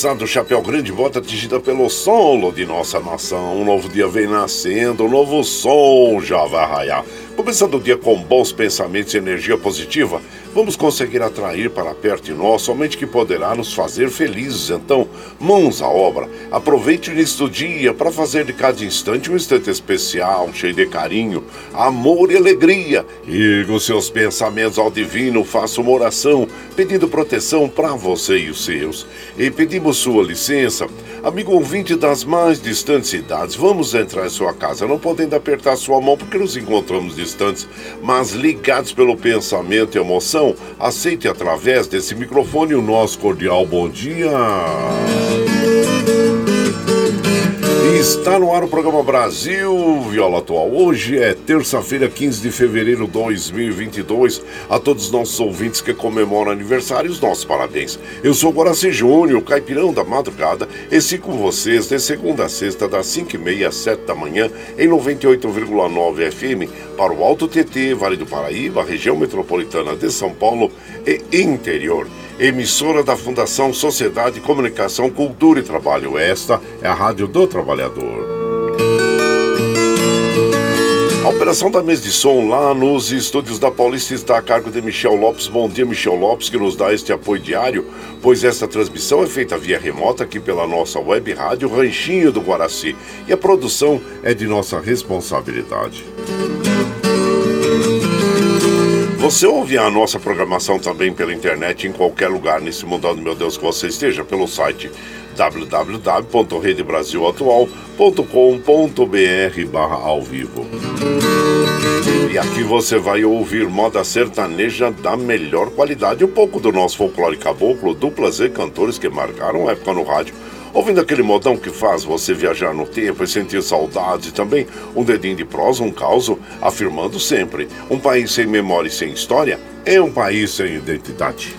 moçada do Chapéu Grande, volta atingida pelo solo de nossa nação. Um novo dia vem nascendo, um novo som já vai raiar. Começando o dia com bons pensamentos e energia positiva, vamos conseguir atrair para perto de nós somente que poderá nos fazer felizes. Então, mãos à obra. Aproveite o início do dia para fazer de cada instante um instante especial, cheio de carinho, amor e alegria. Irga os seus pensamentos ao divino, faça uma oração pedindo proteção para você e os seus. E pedimos sua licença, amigo ouvinte das mais distantes cidades, vamos entrar em sua casa, não podendo apertar sua mão porque nos encontramos distantes, mas ligados pelo pensamento e emoção, aceite através desse microfone o nosso cordial bom dia. Está no ar o programa Brasil Viola Atual. Hoje é terça-feira, 15 de fevereiro de 2022. A todos os nossos ouvintes que comemoram aniversários, nossos parabéns. Eu sou Guaraci Júnior, caipirão da madrugada, e com vocês de segunda a sexta, das 5h30 às 7 da manhã, em 98,9 FM, para o Alto TT, Vale do Paraíba, região metropolitana de São Paulo e interior emissora da Fundação Sociedade, Comunicação, Cultura e Trabalho. Esta é a Rádio do Trabalhador. Operação da mesa de som lá nos estúdios da Paulista está a cargo de Michel Lopes. Bom dia, Michel Lopes, que nos dá este apoio diário, pois esta transmissão é feita via remota aqui pela nossa web rádio Ranchinho do Guaraci e a produção é de nossa responsabilidade. Você ouve a nossa programação também pela internet em qualquer lugar nesse mundão, meu Deus, que você esteja, pelo site www.redebrasilatual.com.br barra ao vivo. E aqui você vai ouvir moda sertaneja da melhor qualidade, um pouco do nosso folclore caboclo, duplas e cantores que marcaram época no rádio. Ouvindo aquele modão que faz você viajar no tempo e sentir saudades e também um dedinho de prosa, um caos, afirmando sempre: um país sem memória e sem história é um país sem identidade.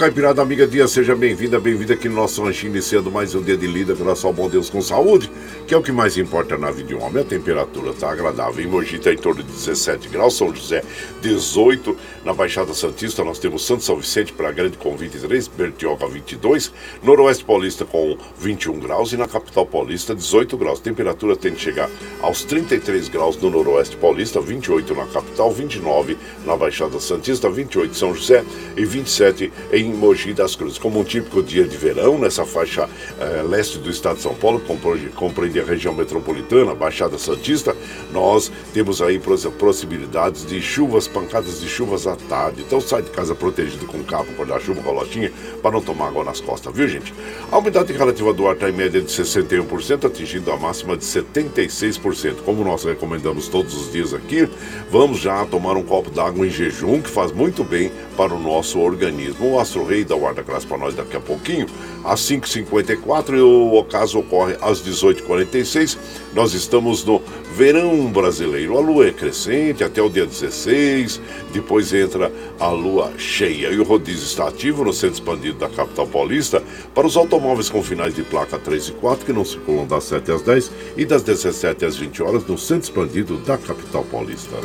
Caipirada Amiga Dia, seja bem-vinda, bem-vinda aqui no nosso ranchinho, iniciando mais um dia de lida, graças ao bom Deus com saúde, que é o que mais importa na vida de um homem. A temperatura está agradável. Em Mogi está em torno de 17 graus, São José 18, na Baixada Santista nós temos Santo São Vicente para Grande com 23, Bertioga 22, Noroeste Paulista com 21 graus e na Capital Paulista 18 graus. A temperatura tende a chegar aos 33 graus no Noroeste Paulista, 28 na Capital, 29 na Baixada Santista, 28 em São José e 27 em Mogi das Cruzes. Como um típico dia de verão, nessa faixa eh, leste do estado de São Paulo, que compreende a região metropolitana, Baixada Santista, nós temos aí possibilidades de chuvas, pancadas de chuvas à tarde. Então sai de casa protegido com capa, guarda-chuva, rolochinha, para não tomar água nas costas, viu gente? A umidade relativa do ar está em média de 61%, atingindo a máxima de 76%. Como nós recomendamos todos os dias aqui, vamos já tomar um copo d'água em jejum, que faz muito bem para o nosso organismo. O Castro Rei da Guarda Graça para nós daqui a pouquinho, às 5h54 e o caso ocorre às 18h46. Nós estamos no verão brasileiro. A lua é crescente até o dia 16, depois entra a lua cheia. E o rodízio está ativo no centro expandido da capital paulista para os automóveis com finais de placa 3 e 4 que não circulam das 7 às 10 e das 17 às 20 horas no centro expandido da capital paulista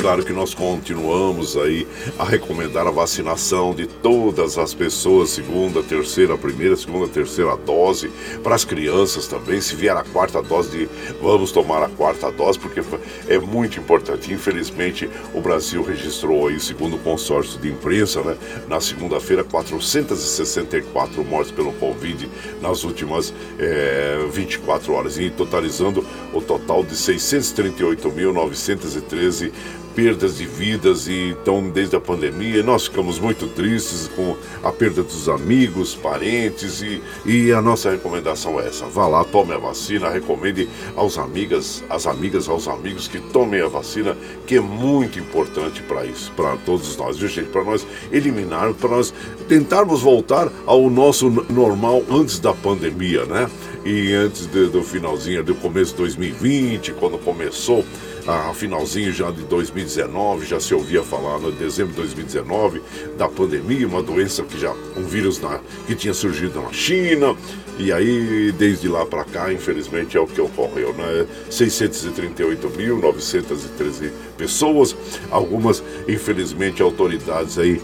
claro que nós continuamos aí a recomendar a vacinação de todas as pessoas, segunda, terceira, primeira, segunda, terceira dose, para as crianças também. Se vier a quarta dose, de, vamos tomar a quarta dose, porque é muito importante. Infelizmente, o Brasil registrou aí, segundo o consórcio de imprensa, né, na segunda-feira, 464 mortes pelo Covid nas últimas é, eh, 24 horas, e totalizando o total de 638.913 perdas de vidas e então desde a pandemia nós ficamos muito tristes com a perda dos amigos, parentes e, e a nossa recomendação é essa: vá lá, tome a vacina, recomende aos amigas, às amigas, aos amigos que tomem a vacina, que é muito importante para isso, para todos nós, viu gente? Para nós eliminarmos, para nós tentarmos voltar ao nosso normal antes da pandemia, né? E antes de, do finalzinho, do começo de 2020, quando começou a finalzinho já de 2019, já se ouvia falar no dezembro de 2019 da pandemia, uma doença que já um vírus na, que tinha surgido na China e aí desde lá para cá, infelizmente é o que ocorreu, né? 638.913 pessoas, algumas infelizmente autoridades aí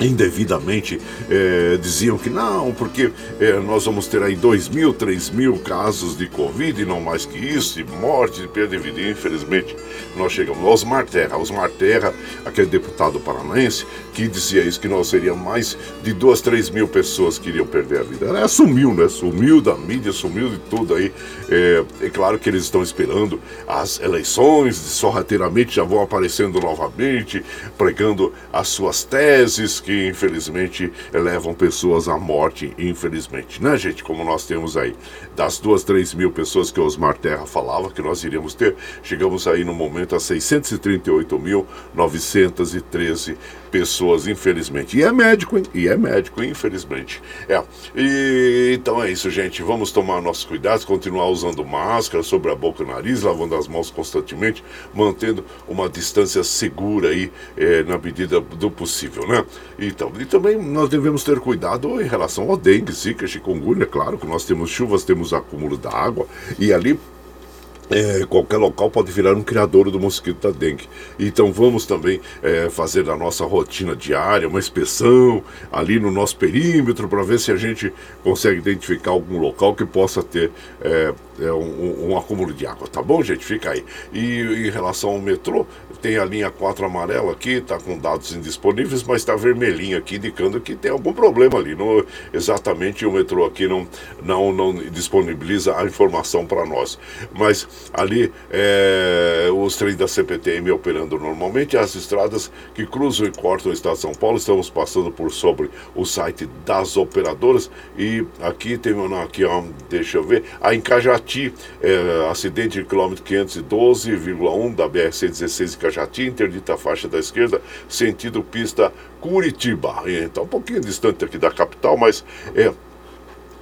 indevidamente é, diziam que não, porque é, nós vamos ter aí 2 mil, 3 mil casos de Covid, e não mais que isso, de morte, de perda de vida. Infelizmente, nós chegamos. Osmar Terra, Osmar Terra, aquele deputado paranaense, que dizia isso, que nós seríamos mais de 2, 3 mil pessoas que iriam perder a vida. Ela sumiu, né? Sumiu da mídia, sumiu de tudo aí. É, é claro que eles estão esperando as eleições, sorrateiramente já vão aparecendo novamente, pregando as suas teses, que infelizmente levam pessoas à morte, infelizmente, né, gente? Como nós temos aí, das duas, três mil pessoas que o Osmar Terra falava que nós iríamos ter, chegamos aí no momento a 638.913 pessoas, infelizmente. E é médico, hein? E é médico, infelizmente. É. E, então é isso, gente. Vamos tomar nossos cuidados, continuar usando máscara sobre a boca e o nariz, lavando as mãos constantemente, mantendo uma distância segura aí é, na medida do possível, né? Então, e também nós devemos ter cuidado em relação ao dengue, zika, chikungunya, claro que nós temos chuvas, temos acúmulo da água e ali é, qualquer local pode virar um criador do mosquito da dengue. Então vamos também é, fazer a nossa rotina diária, uma inspeção ali no nosso perímetro para ver se a gente consegue identificar algum local que possa ter é, é um, um, acúmulo de água, tá bom, gente? Fica aí. E em relação ao metrô, tem a linha 4 amarela aqui, está com dados indisponíveis, mas está vermelhinha aqui, indicando que tem algum problema ali. No, exatamente o metrô aqui não, não, não disponibiliza a informação para nós. Mas ali é, os trens da CPTM operando normalmente, as estradas que cruzam e cortam o estado de São Paulo, estamos passando por sobre o site das operadoras e aqui tem uma, aqui, ó, deixa eu ver, a Encajati, é, acidente de quilômetro 512,1 da BR-116 Cajati, interdita a faixa da esquerda, sentido pista Curitiba. Então, um pouquinho distante aqui da capital, mas é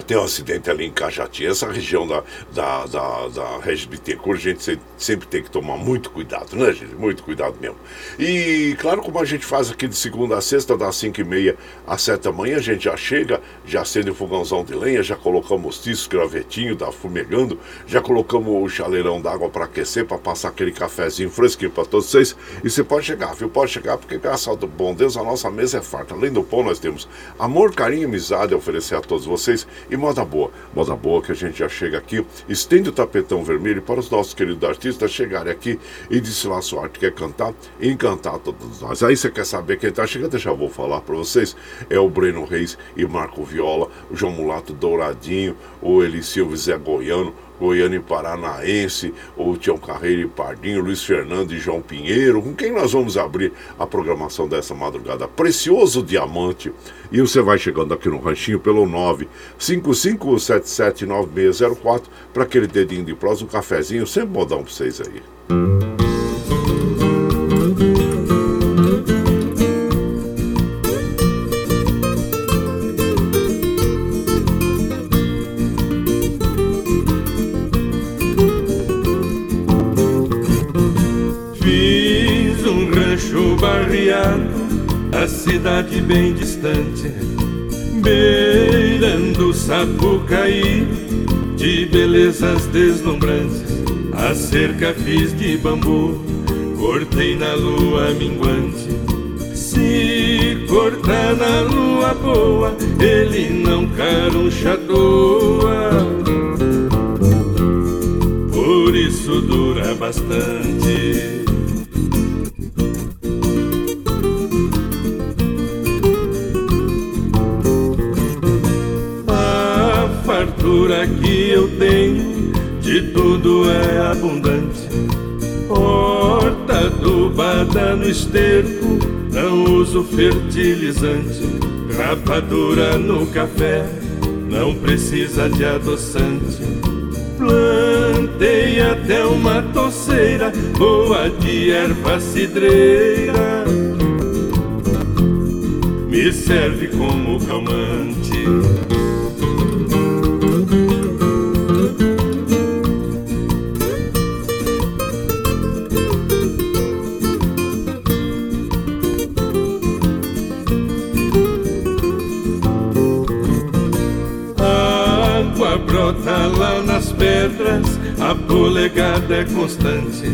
tem um acidente ali em Cajati, essa região da, da, da, da região Bittencourt, a gente sempre tem que tomar muito cuidado, né, gente? Muito cuidado mesmo. E claro, como a gente faz aqui de segunda a sexta, das 5 e meia às 7 da manhã, a gente já chega, já acende o fogãozão de lenha, já colocamos tiço, gravetinho, da fumegando, já colocamos o chaleirão d'água para aquecer, para passar aquele cafezinho fresquinho para todos vocês. E você pode chegar, viu? Pode chegar, porque graças ao bom Deus, a nossa mesa é farta. Além do pão, nós temos amor, carinho e amizade a oferecer a todos vocês. E moda boa. Moda boa que a gente já chega aqui, estende o tapetão vermelho para os nossos queridos artistas chegarem aqui e lá sua arte, quer cantar e encantar todos nós. Aí você quer saber quem está chegando? Já vou falar para vocês. É o Breno Reis e Marco Viola, o João Mulato Douradinho, o Eli Silva Zé Goiano, Goiano e Paranaense, o Tião Carreiro e Pardinho, Luiz Fernando e João Pinheiro, com quem nós vamos abrir a programação dessa madrugada. Precioso Diamante. E você vai chegando aqui no ranchinho pelo 955779604 para aquele dedinho de prosa, um cafezinho, sempre modão para vocês aí. Criado, a cidade bem distante, beirando Sapucaí, de belezas deslumbrantes, a cerca fiz de bambu, cortei na lua minguante. Se cortar na lua boa, ele não carunchadoa. Por isso dura bastante. Fartura que eu tenho, de tudo é abundante. Horta adubada no esterco, não uso fertilizante. Rapadura no café, não precisa de adoçante. Plantei até uma toceira, boa de erva cidreira. Me serve como calmante. Pedras, a polegada é constante.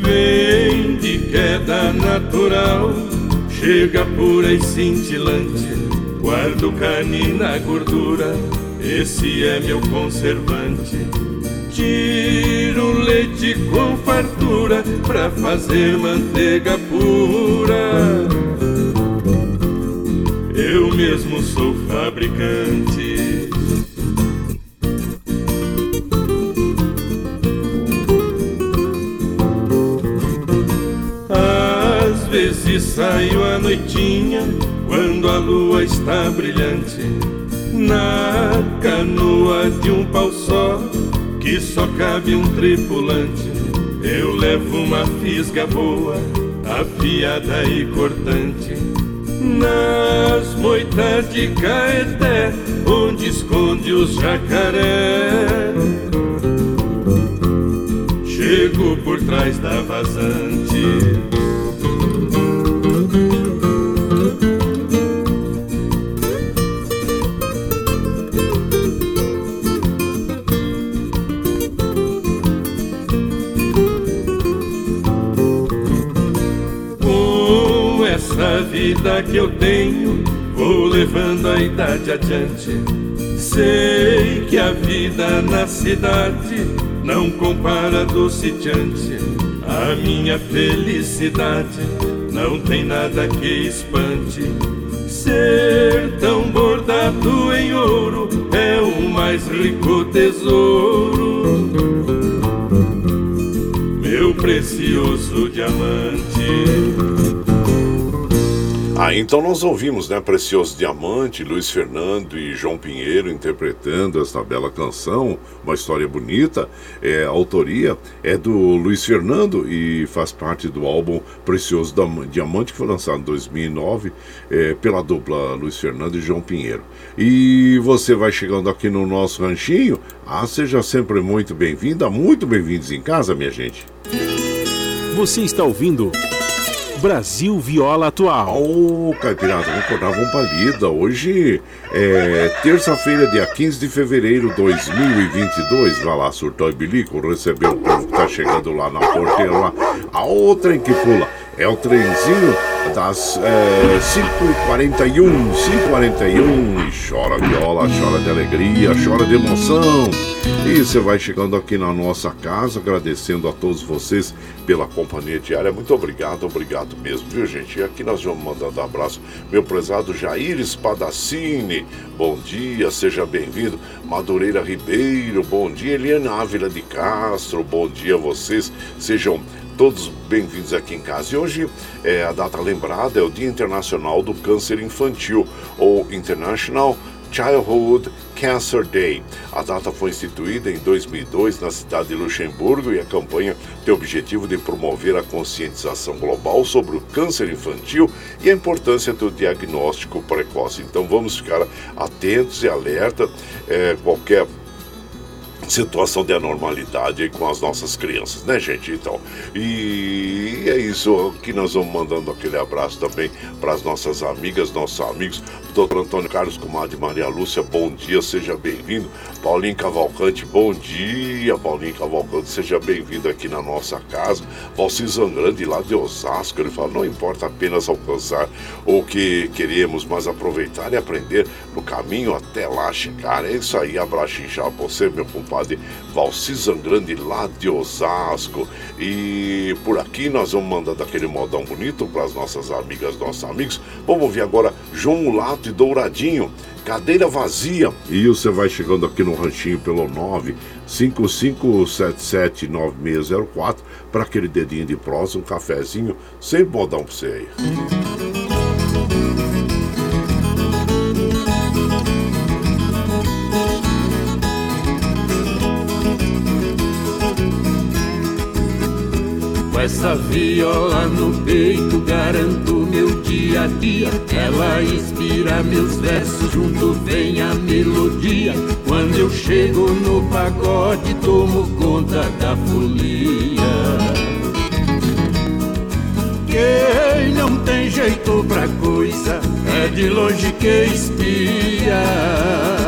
Vem de queda natural, chega pura e cintilante. Guardo carne na gordura, esse é meu conservante. Tiro leite com fartura pra fazer manteiga pura. Eu mesmo sou fabricante. Saio à noitinha quando a lua está brilhante na canoa de um pau só que só cabe um tripulante. Eu levo uma fisga boa, afiada e cortante. Nas moitas de Caeté, onde esconde os jacaré. Chego por trás da vazante. Vida que eu tenho, vou levando a idade adiante. Sei que a vida na cidade não compara do sitiante. A minha felicidade não tem nada que espante. Ser tão bordado em ouro é o mais rico tesouro. Meu precioso diamante. Ah, então nós ouvimos, né, Precioso Diamante, Luiz Fernando e João Pinheiro interpretando esta bela canção, uma história bonita. É, a autoria é do Luiz Fernando e faz parte do álbum Precioso Diamante, que foi lançado em 2009 é, pela dupla Luiz Fernando e João Pinheiro. E você vai chegando aqui no nosso ranchinho. Ah, seja sempre muito bem-vinda, muito bem-vindos em casa, minha gente. Você está ouvindo. Brasil Viola Atual. Ô, oh, Caipirada, vamos acordar, vamos pra lida. Hoje é terça-feira, dia 15 de fevereiro de 2022. Vai lá, surtou e bilico, recebeu o povo que tá chegando lá na porteira lá. A outra em que pula é o trenzinho das é, 5h41, 5h41. E chora viola, chora de alegria, chora de emoção. E você vai chegando aqui na nossa casa, agradecendo a todos vocês pela companhia diária. Muito obrigado, obrigado mesmo, viu gente? E aqui nós vamos mandando um abraço, meu prezado Jair Espadacini. Bom dia, seja bem-vindo. Madureira Ribeiro, bom dia. Eliana Ávila de Castro, bom dia a vocês. Sejam todos bem-vindos aqui em casa. E hoje é a data lembrada é o Dia Internacional do Câncer Infantil, ou International Childhood Cancer Day. A data foi instituída em 2002 na cidade de Luxemburgo e a campanha tem o objetivo de promover a conscientização global sobre o câncer infantil e a importância do diagnóstico precoce. Então vamos ficar atentos e alerta. É, qualquer situação de anormalidade com as nossas crianças, né, gente? Então, e é isso que nós vamos mandando aquele abraço também para as nossas amigas, nossos amigos. Doutor Antônio Carlos Comadre Maria Lúcia, bom dia, seja bem-vindo. Paulinho Cavalcante, bom dia, Paulinho Cavalcante, seja bem-vindo aqui na nossa casa. Valci Zangrande, lá de Osasco, ele fala: não importa apenas alcançar o que queremos, mas aproveitar e aprender no caminho até lá chegar. É isso aí, abraço já você, meu compadre Valci Zangrande, lá de Osasco. E por aqui nós vamos mandando aquele modão bonito para as nossas amigas, nossos amigos. Vamos ouvir agora João Mulato e Douradinho, cadeira vazia. E você vai chegando aqui no ranchinho pelo 955779604 para aquele dedinho de prosa, um cafezinho, sem modão para você aí. Essa viola no peito garanto meu dia a dia. Ela inspira meus versos, junto vem a melodia. Quando eu chego no pagode, tomo conta da folia. Quem não tem jeito pra coisa é de longe que espia.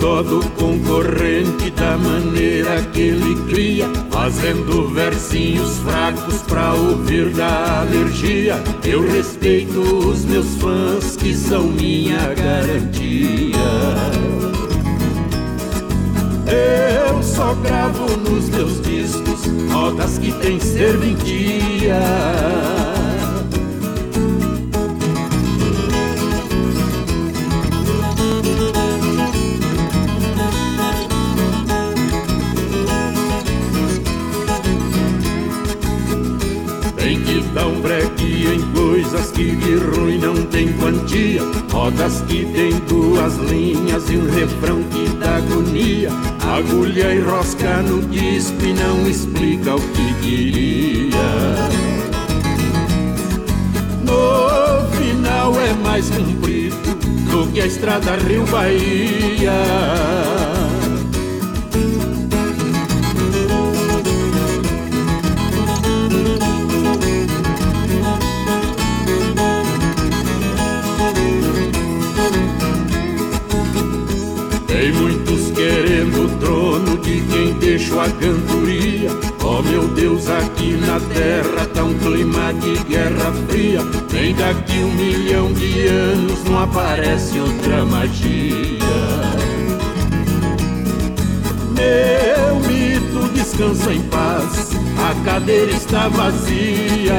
Dó do concorrente da maneira que ele cria, fazendo versinhos fracos pra ouvir da alergia. Eu respeito os meus fãs que são minha garantia. Eu só gravo nos meus discos notas que tem serventia. Dá breque em coisas que de ruim não tem quantia. Rodas que tem duas linhas e um refrão que dá agonia. Agulha e rosca no disco e não explica o que queria. No final é mais comprido do que a estrada Rio-Bahia querendo de quem deixou a cantoria. Oh meu Deus, aqui na terra tá um clima de guerra fria. Nem daqui um milhão de anos não aparece outra magia. Meu mito descansa em paz, a cadeira está vazia.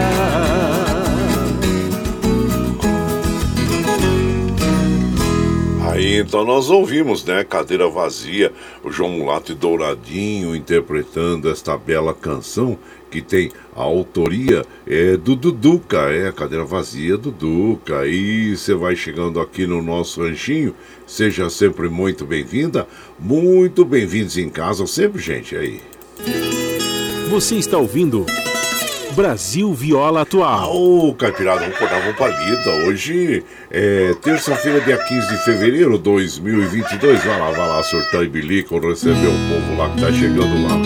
Aí então nós ouvimos, né? Cadeira Vazia, o João Mulato e Douradinho interpretando esta bela canção que tem a autoria é, do Duduca, é Cadeira Vazia do Duduca. E você vai chegando aqui no nosso ranchinho, seja sempre muito bem-vinda, muito bem-vindos em casa, sempre, gente, aí. Você está ouvindo. Brasil Viola Atual. Ô, oh, Caipirada, vamos acordar, vamos palida. Hoje é terça-feira, dia 15 de fevereiro de 2022. Vai lá, vai lá, surtar e bilico, receber o povo lá que tá chegando lá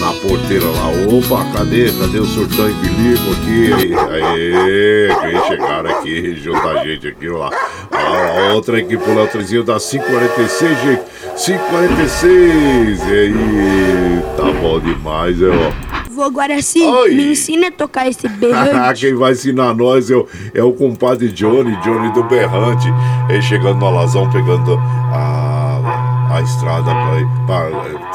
na porteira lá. Opa, cadê? Cadê o surtão e bilico aqui? Aê, quem chegaram aqui, junto a gente aqui lá. A outra aqui pro Leotrizinho da 546, gente. 546. E aí, tá bom demais, é, ó. Vô Guaraci, Oi. me ensina a tocar esse berrante. Quem vai ensinar nós é o, é o compadre Johnny, Johnny do Berrante. Ele chegando no Alazão, pegando a, a estrada para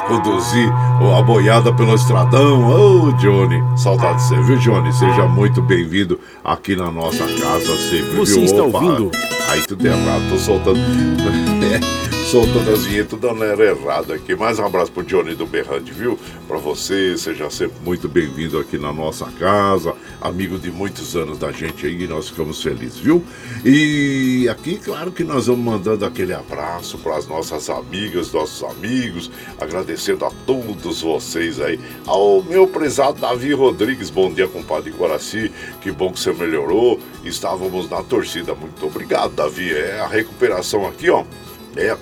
conduzir a boiada pelo estradão. Ô, oh, Johnny, saudade de você, viu, Johnny? Seja muito bem-vindo aqui na nossa casa sempre, Você viu? está Opa, ouvindo? Aí tudo errado, tô soltando. soltando as vinhetas da era errada aqui. Mais um abraço pro Johnny do Berrante, viu? Para você, seja sempre muito bem-vindo aqui na nossa casa, amigo de muitos anos da gente aí, nós ficamos felizes, viu? E aqui, claro que nós vamos mandando aquele abraço para as nossas amigas, nossos amigos, agradecendo a todos vocês aí. Ao meu prezado Davi Rodrigues, bom dia, compadre Guaraci, que bom que você melhorou. Estávamos na torcida, muito obrigado, Davi. É a recuperação aqui, ó. É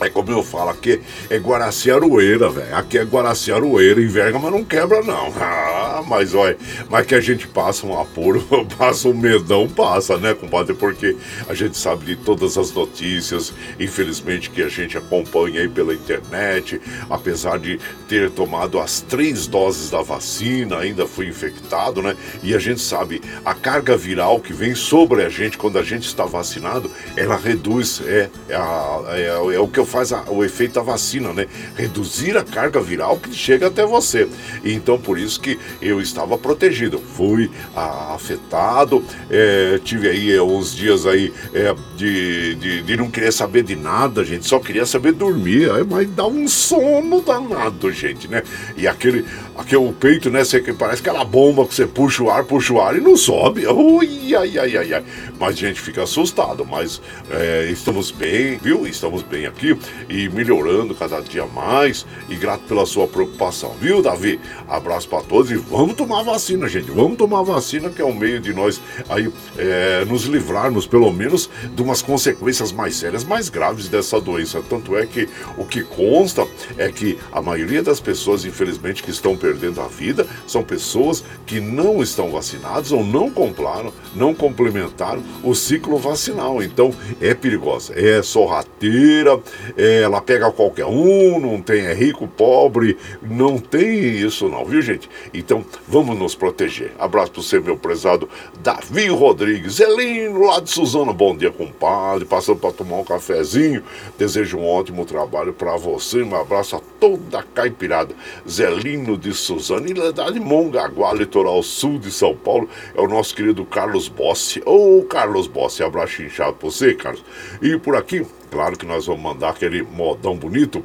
é como eu falo, aqui é Guaraci Aroeira, velho. Aqui é Guaraci Aroeira, enverga, mas não quebra, não. Ah, mas olha, mas que a gente passa um apuro, passa um medão, passa, né, compadre? Porque a gente sabe de todas as notícias, infelizmente, que a gente acompanha aí pela internet. Apesar de ter tomado as três doses da vacina, ainda fui infectado, né? E a gente sabe, a carga viral que vem sobre a gente quando a gente está vacinado, ela reduz, é, é, é, é o que eu faz a, o efeito da vacina, né? Reduzir a carga viral que chega até você. Então por isso que eu estava protegido. Fui a, afetado, é, tive aí é, uns dias aí é, de, de, de, não querer saber de nada, gente. Só queria saber dormir. Aí, mas dá um sono danado, gente, né? E aquele, aquele peito, né? Você, parece aquela bomba que você puxa o ar, puxa o ar e não sobe. Ui, ai, ai, ai, ai. Mas a gente fica assustado. Mas é, estamos bem, viu? Estamos bem aqui e melhorando cada dia mais. E grato pela sua preocupação, viu, Davi? Abraço para todos e vamos tomar vacina, gente. Vamos tomar vacina, que é um meio de nós aí é, nos livrarmos, pelo menos, de umas consequências mais sérias, mais graves dessa doença. Tanto é que o que consta é que a maioria das pessoas, infelizmente, que estão perdendo a vida são pessoas que não estão vacinadas ou não compraram, não complementaram o ciclo vacinal. Então é perigosa, é sorrateira, ela pega qualquer um, não tem é rico, pobre, não tem isso não, viu gente? Então vamos nos proteger. Abraço para você, meu prezado Davi Rodrigues, Elino lá de Suzano, bom dia compadre, passando para tomar um cafezinho, desejo um ótimo trabalho para você, um abraço a toda a caipirada, Zelino de Suzano, e lá de Mongaguá, litoral sul de São Paulo, é o nosso querido Carlos Bossi, ô Carlos Bossi, abraço inchado para você, Carlos, e por aqui Claro que nós vamos mandar aquele modão bonito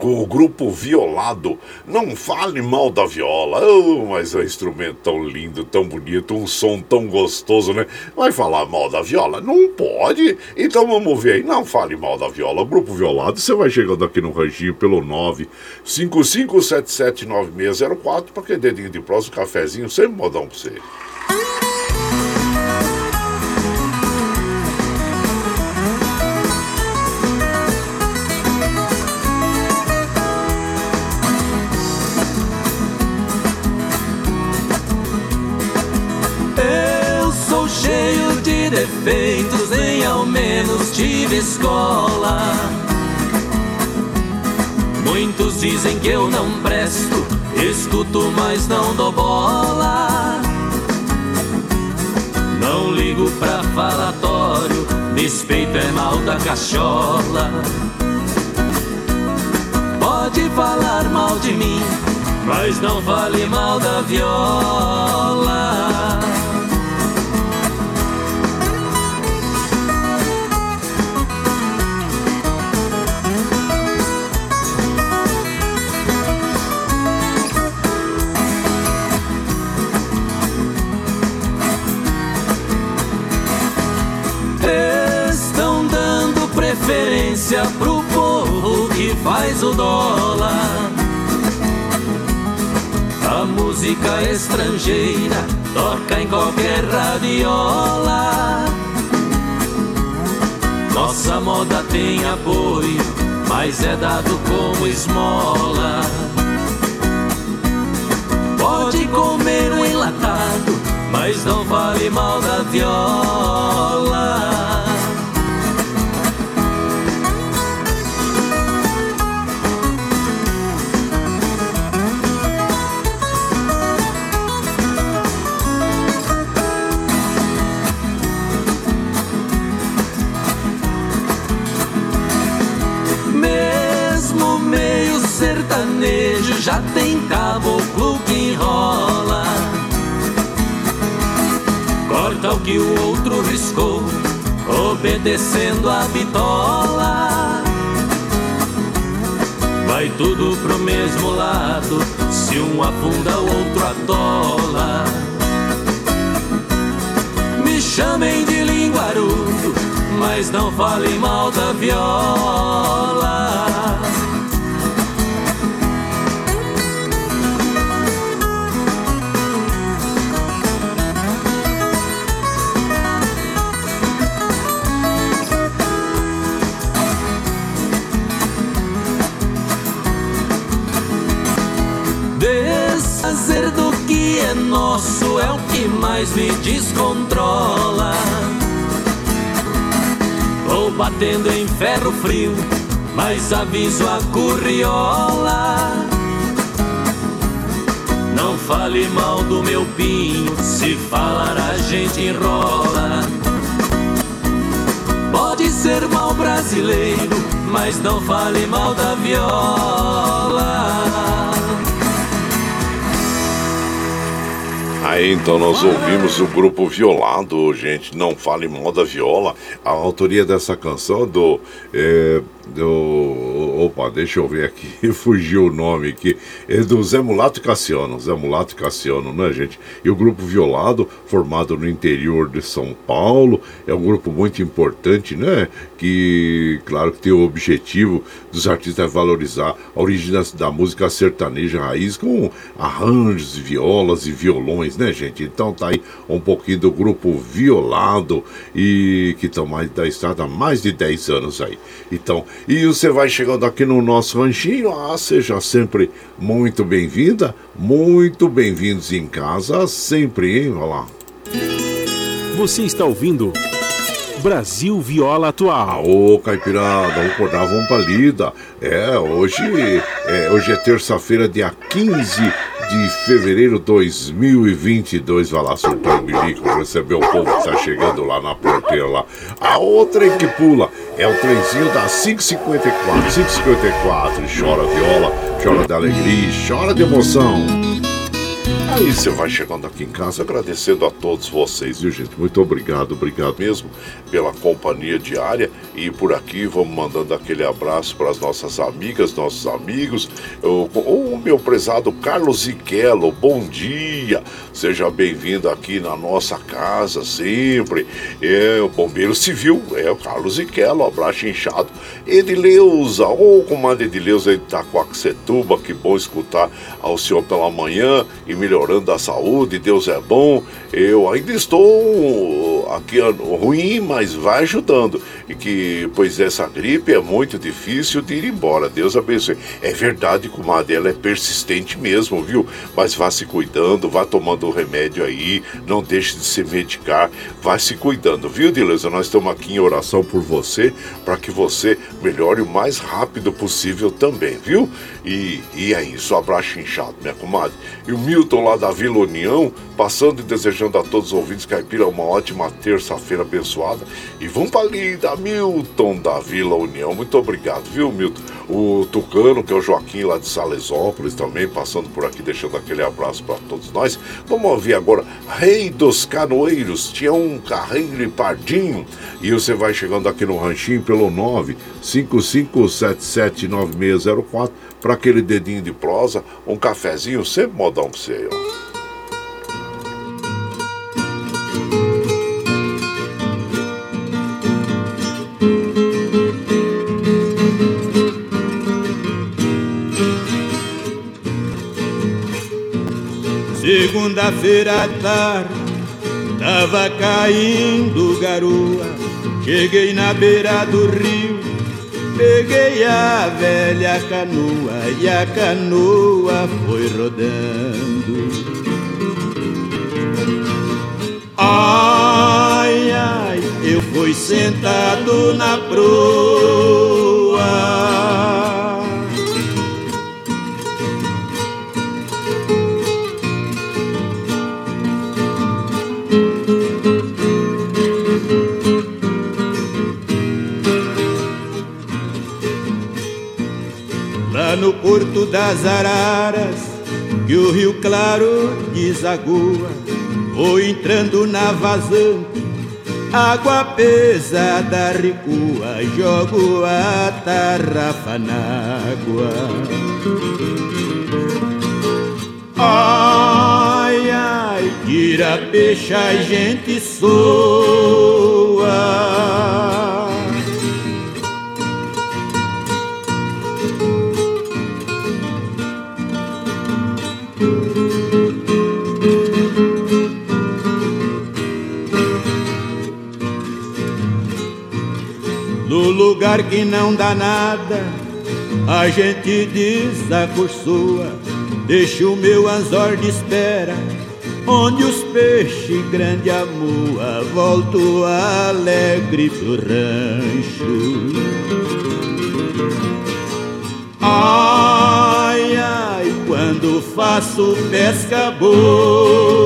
com o grupo Violado. Não fale mal da viola, oh, mas é um instrumento tão lindo, tão bonito, um som tão gostoso, né? Vai falar mal da viola? Não pode. Então vamos ver aí. Não fale mal da viola. Grupo Violado, você vai chegando aqui no ranchinho pelo 955779604 para que dedinho de próximo, cafezinho, sempre modão pra você. Defeitos, nem ao menos tive escola. Muitos dizem que eu não presto, escuto, mas não dou bola. Não ligo pra falatório, despeito é mal da cachola. Pode falar mal de mim, mas não fale mal da viola. Música estrangeira toca em qualquer radiola. Nossa moda tem apoio, mas é dado como esmola. Pode comer um enlatado, mas não fale mal da viola. Já tem caboclo que enrola. Corta o que o outro riscou, obedecendo a bitola. vai tudo pro mesmo lado. Se um afunda, o outro atola. Me chamem de linguarudo, mas não falem mal da viola. Mais me descontrola. Vou batendo em ferro frio, mas aviso a curriola. Não fale mal do meu pinho, se falar a gente enrola. Pode ser mal brasileiro, mas não fale mal da viola. Aí então nós ouvimos o grupo Violado, gente, não fale mal da viola. A autoria dessa canção do. É, do. Opa, deixa eu ver aqui, fugiu o nome aqui. É do Zé Mulato Cassiano. Zé Mulato Cassiano, né, gente? E o grupo Violado, formado no interior de São Paulo, é um grupo muito importante, né? Que, claro, que tem o objetivo dos artistas valorizar a origem da, música sertaneja raiz com arranjos, violas e violões, né, gente? Então tá aí um pouquinho do grupo Violado e que estão mais da estrada há mais de 10 anos aí. Então, e você vai chegando aqui no nosso ranchinho, ah, seja sempre muito bem-vinda, muito bem-vindos em casa, sempre, hein? Olha lá. Você está ouvindo Brasil Viola Atual. Ô, Caipirada, vamos acordar, vamos pra lida. É, hoje é, hoje é terça-feira, dia 15 de fevereiro de 2022. Vai lá soltar o bilico, receber o povo que tá chegando lá na porteira lá. A outra que pula é o trenzinho da 554. 554. Chora viola, chora de alegria, chora de emoção. Aí você vai chegando aqui em casa agradecendo a todos vocês, viu gente? Muito obrigado, obrigado mesmo pela companhia diária e por aqui vamos mandando aquele abraço para as nossas amigas, nossos amigos. O, o meu prezado Carlos Iquelo, bom dia, seja bem-vindo aqui na nossa casa sempre. É o Bombeiro Civil, é o Carlos Iquelo, abraço inchado. Edileuza, ô oh, comadre Edileuza de Itacoaxetuba, que bom escutar ao senhor pela manhã e melhor melhorando a saúde, Deus é bom. Eu ainda estou aqui ruim, mas vai ajudando. E que, pois essa gripe é muito difícil de ir embora. Deus abençoe. É verdade, comadre, ela é persistente mesmo, viu? Mas vá se cuidando, vá tomando o remédio aí, não deixe de se medicar, vá se cuidando, viu, Dileuza? Nós estamos aqui em oração por você, para que você melhore o mais rápido possível também, viu? E, e é isso, abraço inchado, minha comadre. E o Milton lá da Vila União, passando e desejando a todos os ouvintes caipira uma ótima terça-feira abençoada. E vamos para ali da Milton da Vila União. Muito obrigado, viu, Milton? O Tucano, que é o Joaquim lá de Salesópolis também, passando por aqui, deixando aquele abraço para todos nós. Vamos ouvir agora Rei dos Canoeiros, tinha um carreiro e pardinho. E você vai chegando aqui no ranchinho pelo 955779604 para aquele dedinho de prosa, um cafezinho, sempre modão para você, ó. Segunda-feira à tarde, tava caindo garoa. Cheguei na beira do rio, peguei a velha canoa e a canoa foi rodando. Ai, ai, eu fui sentado na proa. Porto das Araras que o rio claro desagua. Vou entrando na vazante Água pesada recua, jogo a tarrafa na água. Ai, ai, tira peixe, a gente soa. Lugar que não dá nada, a gente desacursua. Deixa o meu anzor de espera, onde os peixes grande amua. Volto alegre pro rancho. Ai, ai, quando faço pesca boa.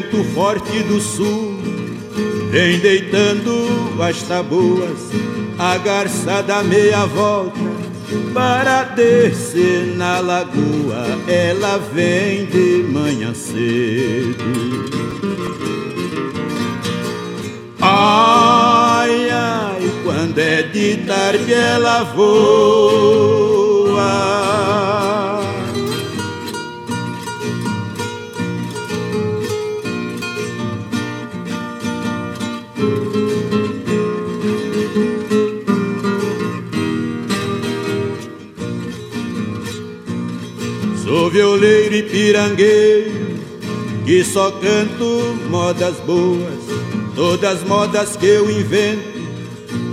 Vento forte do sul vem deitando as tabuas, a garça dá meia volta para descer na lagoa. Ela vem de manhã cedo. Ai, ai, quando é de tarde ela voa. Violeiro e pirangueiro que só canto modas boas, todas modas que eu invento.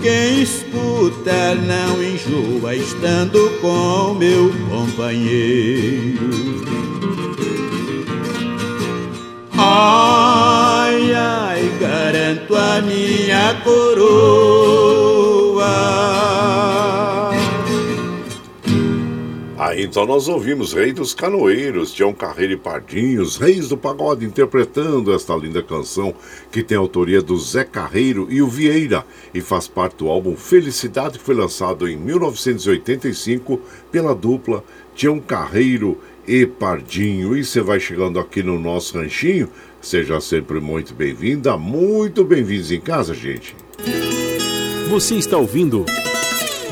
Quem escuta não enjoa estando com meu companheiro. Ai, ai, garanto a minha coroa. Aí então nós ouvimos Rei dos Canoeiros, Tião Carreiro e Pardinhos, Reis do Pagode, interpretando esta linda canção que tem autoria do Zé Carreiro e o Vieira e faz parte do álbum Felicidade, que foi lançado em 1985 pela dupla Tião Carreiro e Pardinho. E você vai chegando aqui no nosso ranchinho, seja sempre muito bem-vinda, muito bem-vindos em casa, gente. Você está ouvindo.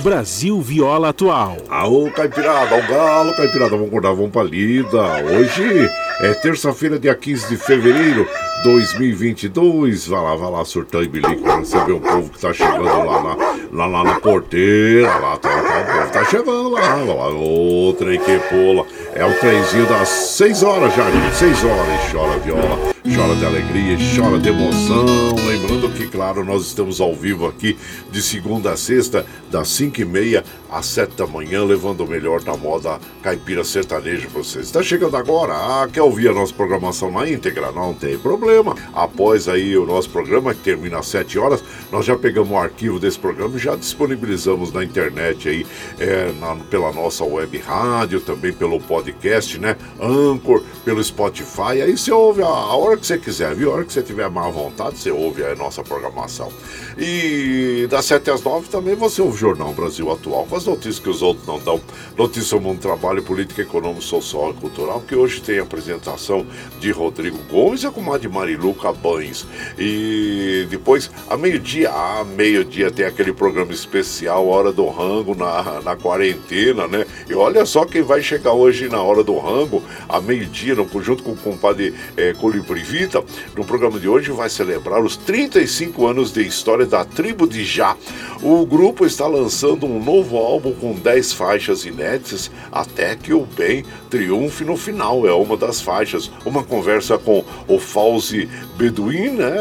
Brasil Viola Atual. Aô, Caipirada, ao galo, Caipirada, vamos acordar, vamos pra lida. Hoje é terça-feira, dia 15 de fevereiro 2022. Vai lá, vai lá, surtão e bilico pra receber o povo que tá chegando lá na, lá, lá na porteira. Lá, tá, tá, o povo tá chegando lá. lá ô, trem que pula. É o trenzinho das 6 horas já, gente. 6 horas. Chora viola chora de alegria, chora de emoção. Lembrando claro, nós estamos ao vivo aqui de segunda a sexta, das 5 e meia às 7 da manhã, levando o melhor da moda caipira sertaneja para vocês. Está chegando agora? Ah, quer ouvir a nossa programação na íntegra? Não tem problema. Após aí o nosso programa, que termina às 7 horas, nós já pegamos o arquivo desse programa e já disponibilizamos na internet aí, é, na, pela nossa web rádio, também pelo podcast, né? Anchor, pelo Spotify. Aí você ouve a, a hora que você quiser, viu? A hora que você tiver má vontade, você ouve a nossa programação. E das 7 às 9 também você ouve o Jornal Brasil Atual, com as notícias que os outros não dão. Notícias do mundo trabalho, política, econômica, social e cultural, que hoje tem a apresentação de Rodrigo Gomes e a comadre Marilu Cabanes. E depois, a meio-dia, a meio-dia tem aquele programa especial, Hora do Rango, na, na quarentena, né? E olha só quem vai chegar hoje na Hora do Rango, a meio-dia, junto com o compadre é, Colibri Vita, no programa de hoje vai celebrar os 35 anos de história da tribo de Já. O grupo está lançando um novo álbum com 10 faixas inéditas, até que o bem triunfe no final. É uma das faixas. Uma conversa com o Fauzi Beduin, né,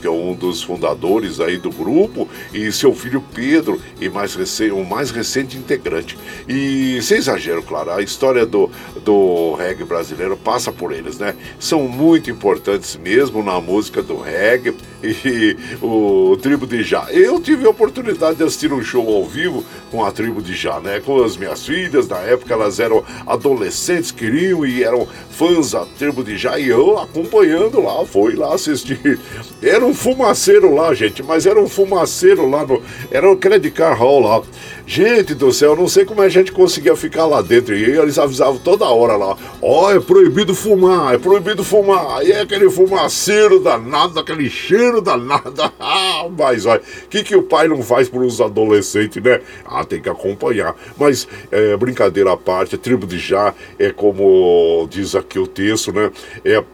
que é um dos fundadores aí do grupo, e seu filho Pedro, e mais o mais recente integrante. E sem exagero, claro, a história do, do reggae brasileiro passa por eles, né? São muito importantes mesmo na música do reggae e o, o Tribo de Já. Eu tive a oportunidade de assistir um show ao vivo com a Tribo de Já, né? Com as minhas filhas, na época elas eram adolescentes, queriam e eram fãs da Tribo de Já, e eu acompanhando lá, fui lá assistir. Era um fumaceiro lá, gente, mas era um fumaceiro lá no. Era o Credit Car Hall lá. Gente do céu, não sei como a gente conseguia ficar lá dentro. E eles avisavam toda hora lá: Ó, oh, é proibido fumar, é proibido fumar. Aí é aquele fumaceiro danado, aquele cheiro danado. Ah, mas olha, o que, que o pai não faz por uns adolescentes, né? Ah, tem que acompanhar. Mas, é, brincadeira à parte, a tribo de Já é como diz aqui o texto, né? É é,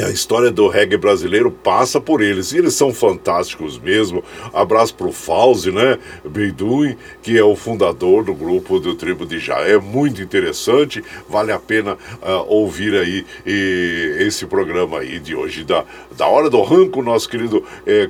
a história do reggae brasileiro passa por eles. E eles são fantásticos mesmo. Abraço pro Fauzi, né? Beiduin, que é o fundador do grupo do Tribo de Já. É muito interessante. Vale a pena uh, ouvir aí e, esse programa aí de hoje. Da, da Hora do Ranco, nosso querido é,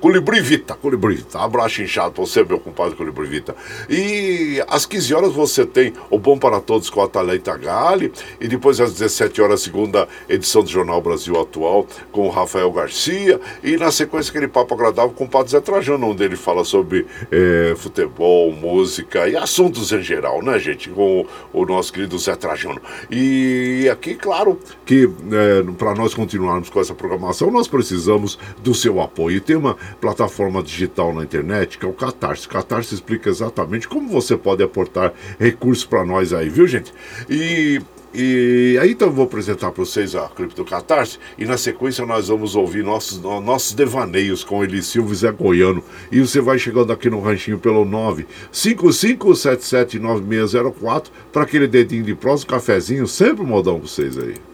Colibri Vita. Vita. Abraço inchado pra você, meu compadre Colibri Vita. E às 15 horas você tem o Bom para Todos com a Talenta Gale. E depois às 17 horas, segunda edição do Jornal Brasileiro Brasil Atual com o Rafael Garcia e na sequência aquele papo agradável com o Padre Zé Trajano, onde ele fala sobre é, futebol, música e assuntos em geral, né, gente? Com o, o nosso querido Zé Trajano. E aqui, claro, que é, para nós continuarmos com essa programação, nós precisamos do seu apoio. E tem uma plataforma digital na internet que é o Catarse. O Catarse explica exatamente como você pode aportar recursos para nós aí, viu, gente? E e aí então eu vou apresentar para vocês a clipe do Catarse e na sequência nós vamos ouvir nossos, nossos devaneios com ele Silvio Zé Goiano. E você vai chegando aqui no ranchinho pelo 955779604 para aquele dedinho de próximo cafezinho, sempre modão para vocês aí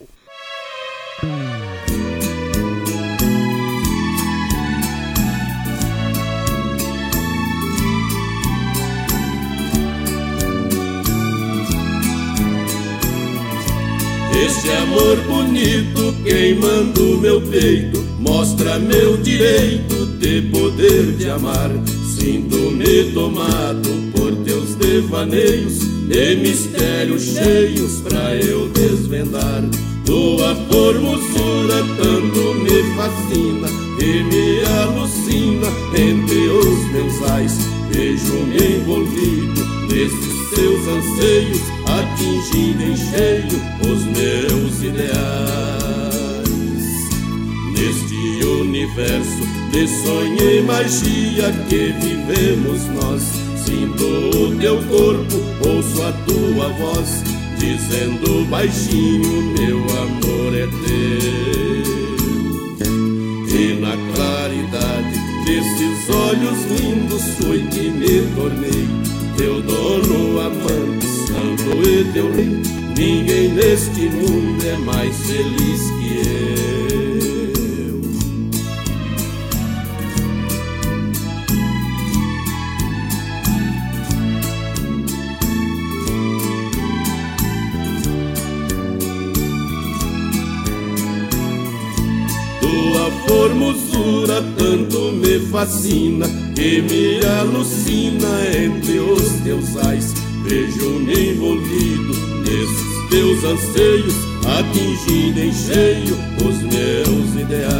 Este amor bonito queimando meu peito Mostra meu direito de poder te amar. Sinto-me tomado por teus devaneios De mistérios cheios pra eu desvendar. Tua formosura tanto me fascina E me alucina entre os meus ais. Vejo-me envolvido nesses teus anseios atingindo em cheio os meus ideais. Neste universo de sonho e magia que vivemos nós, sinto o teu corpo, ouço a tua voz, dizendo baixinho: meu amor é teu. E na claridade desses olhos lindos foi que me tornei teu dono amante santo e teu rei. Ninguém neste mundo é mais feliz que eu. Formosura tanto me fascina que me alucina entre os teus ais Vejo-me envolvido nesses teus anseios, atingindo em cheio os meus ideais.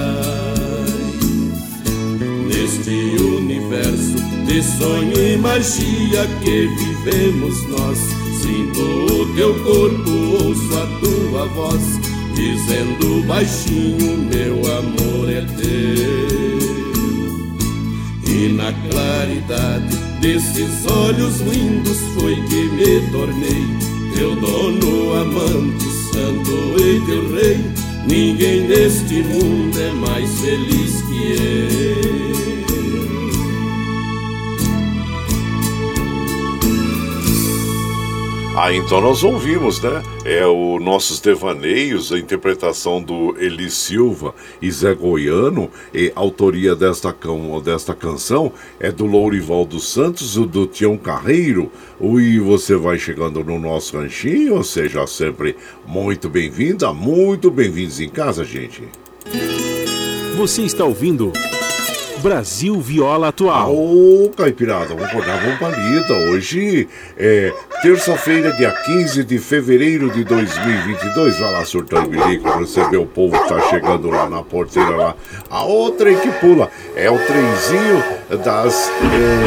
Neste universo de sonho e magia que vivemos nós, sinto o teu corpo, ouço a tua voz, dizendo baixinho: meu amor é teu. E na claridade desses olhos lindos foi que me tornei teu dono, amante, santo e teu rei. Ninguém neste mundo é mais feliz que eu. Ah, então nós ouvimos, né? É o Nossos Devaneios, a interpretação do Eli Silva e Zé Goiano, e autoria desta, can, desta canção é do Lourival dos Santos e do Tião Carreiro. E você vai chegando no nosso ranchinho, seja sempre muito bem-vinda, muito bem-vindos em casa, gente. Você está ouvindo. Brasil Viola Atual. Ô, Caipirada, vamos acordar, vamos palida. Hoje é terça-feira, dia 15 de fevereiro de 2022. Vai lá, surtando bilico, receber o povo que tá chegando lá na porteira lá. A outra que pula é o trenzinho das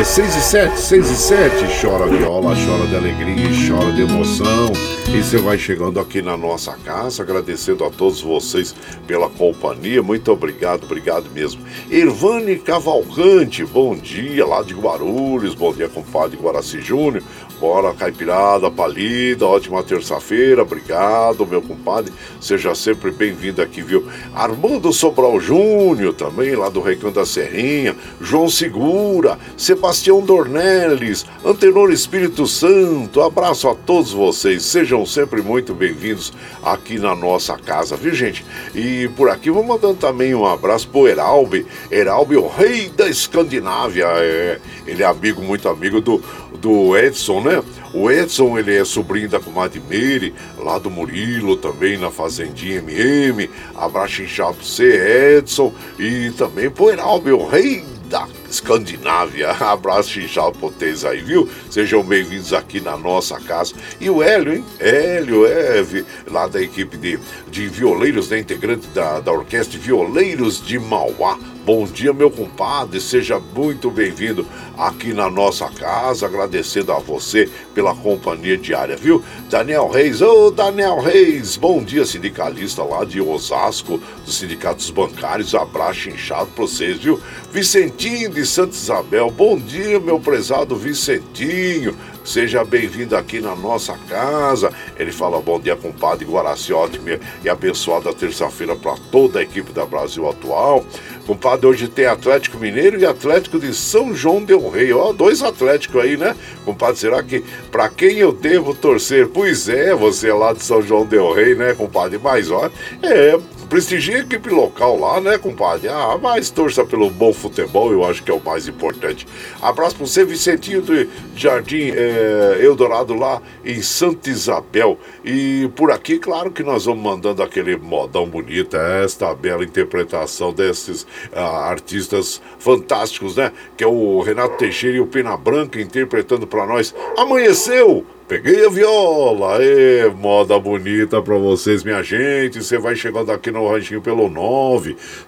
é, 6 e 7, 6 e 7. Chora viola, chora de alegria, chora de emoção. E você vai chegando aqui na nossa casa, agradecendo a todos vocês pela companhia. Muito obrigado, obrigado mesmo. Irvane Cavalcante, bom dia lá de Guarulhos, bom dia, compadre Guaraci Júnior. Bora, caipirada, palida, ótima terça-feira, obrigado, meu compadre. Seja sempre bem-vindo aqui, viu? Armando Sobral Júnior, também lá do Recanto da Serrinha, João Segura, Sebastião Dornelles, Antenor Espírito Santo, abraço a todos vocês, sejam sempre muito bem-vindos aqui na nossa casa, viu, gente? E por aqui vou mandando também um abraço pro Heralbe, Heralbe, o rei da Escandinávia, é, ele é amigo, muito amigo do do Edson, né? O Edson, ele é sobrinho da comadre Meire, lá do Murilo, também na Fazendinha MM. Abraço inchado você, Edson. E também pro Heraldo, meu rei da Escandinávia. Abraço inchado pra vocês aí, viu? Sejam bem-vindos aqui na nossa casa. E o Hélio, hein? Hélio, é lá da equipe de, de violeiros, né? Integrante da, da Orquestra de Violeiros de Mauá. Bom dia, meu compadre, seja muito bem-vindo aqui na nossa casa, agradecendo a você pela companhia diária, viu? Daniel Reis, ô oh, Daniel Reis, bom dia, sindicalista lá de Osasco, dos sindicatos bancários, abraço inchado pra vocês, viu? Vicentinho de Santa Isabel, bom dia, meu prezado Vicentinho, Seja bem-vindo aqui na nossa casa. Ele fala bom dia, compadre Guaraci, ótima e abençoada terça-feira para toda a equipe da Brasil Atual. Compadre, hoje tem Atlético Mineiro e Atlético de São João Del Rei. Ó, dois Atléticos aí, né? Compadre, será que para quem eu devo torcer? Pois é, você é lá de São João Del Rei, né, compadre? Mas, ó, é, prestigie a equipe local lá, né, compadre? Ah, mas torça pelo bom futebol, eu acho que é o mais importante. Abraço para você, Vicentinho do Jardim é, Eldorado, lá em Santa Isabel. E por aqui, claro que nós vamos mandando aquele modão bonito, esta bela interpretação desses ah, artistas fantásticos, né? Que é o Renato Teixeira e o Pena Branca interpretando para nós Amanheceu! Peguei a viola, e moda bonita pra vocês, minha gente. Você vai chegando aqui no ranchinho pelo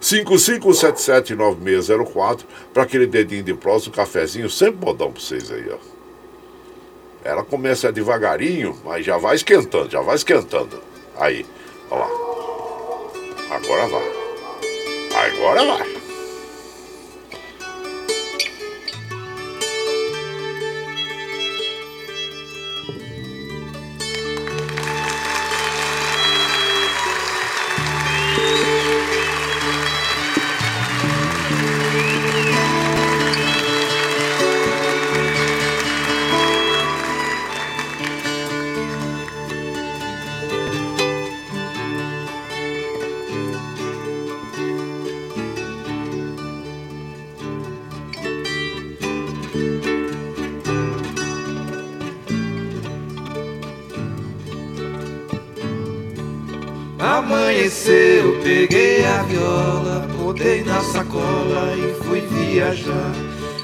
955779604 para aquele dedinho de próximo, cafezinho, sempre modão pra vocês aí, ó. Ela começa devagarinho, mas já vai esquentando, já vai esquentando. Aí, ó lá. Agora vai. Agora vai. Botei na sacola e fui viajar.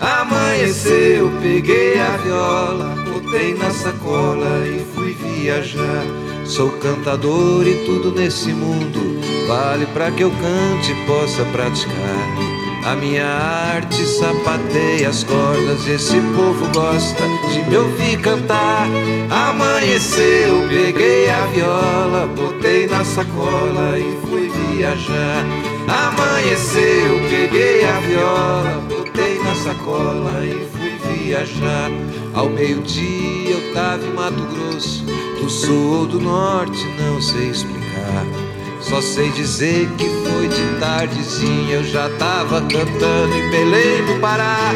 Amanheceu, peguei a viola, botei na sacola e fui viajar. Sou cantador e tudo nesse mundo vale para que eu cante e possa praticar. A minha arte sapateia as cordas, esse povo gosta de me ouvir cantar. Amanheceu, peguei a viola, botei na sacola e fui viajar. Amanheceu, peguei a viola, botei na sacola e fui viajar. Ao meio-dia eu tava em Mato Grosso, do sul ou do norte, não sei explicar. Só sei dizer que foi de tardezinha, eu já tava cantando em Belém do Pará.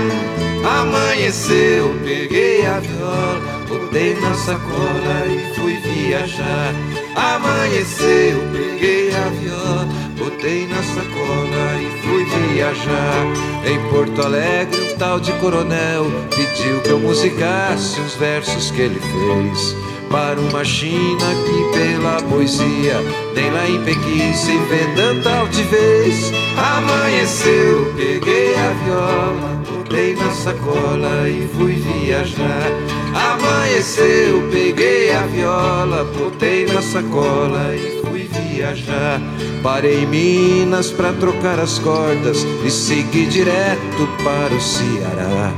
Amanheceu, peguei a viola, botei na sacola e fui viajar. Amanheceu, peguei a viola, botei na sacola e fui viajar. Em Porto Alegre, um tal de coronel pediu que eu musicasse os versos que ele fez. Para uma China que pela poesia tem lá em Pequim se vê tanta altivez. Amanheceu, peguei a viola, botei na sacola e fui viajar. Amanheceu, peguei a viola, botei na sacola e fui viajar. Parei em Minas pra trocar as cordas e segui direto para o Ceará.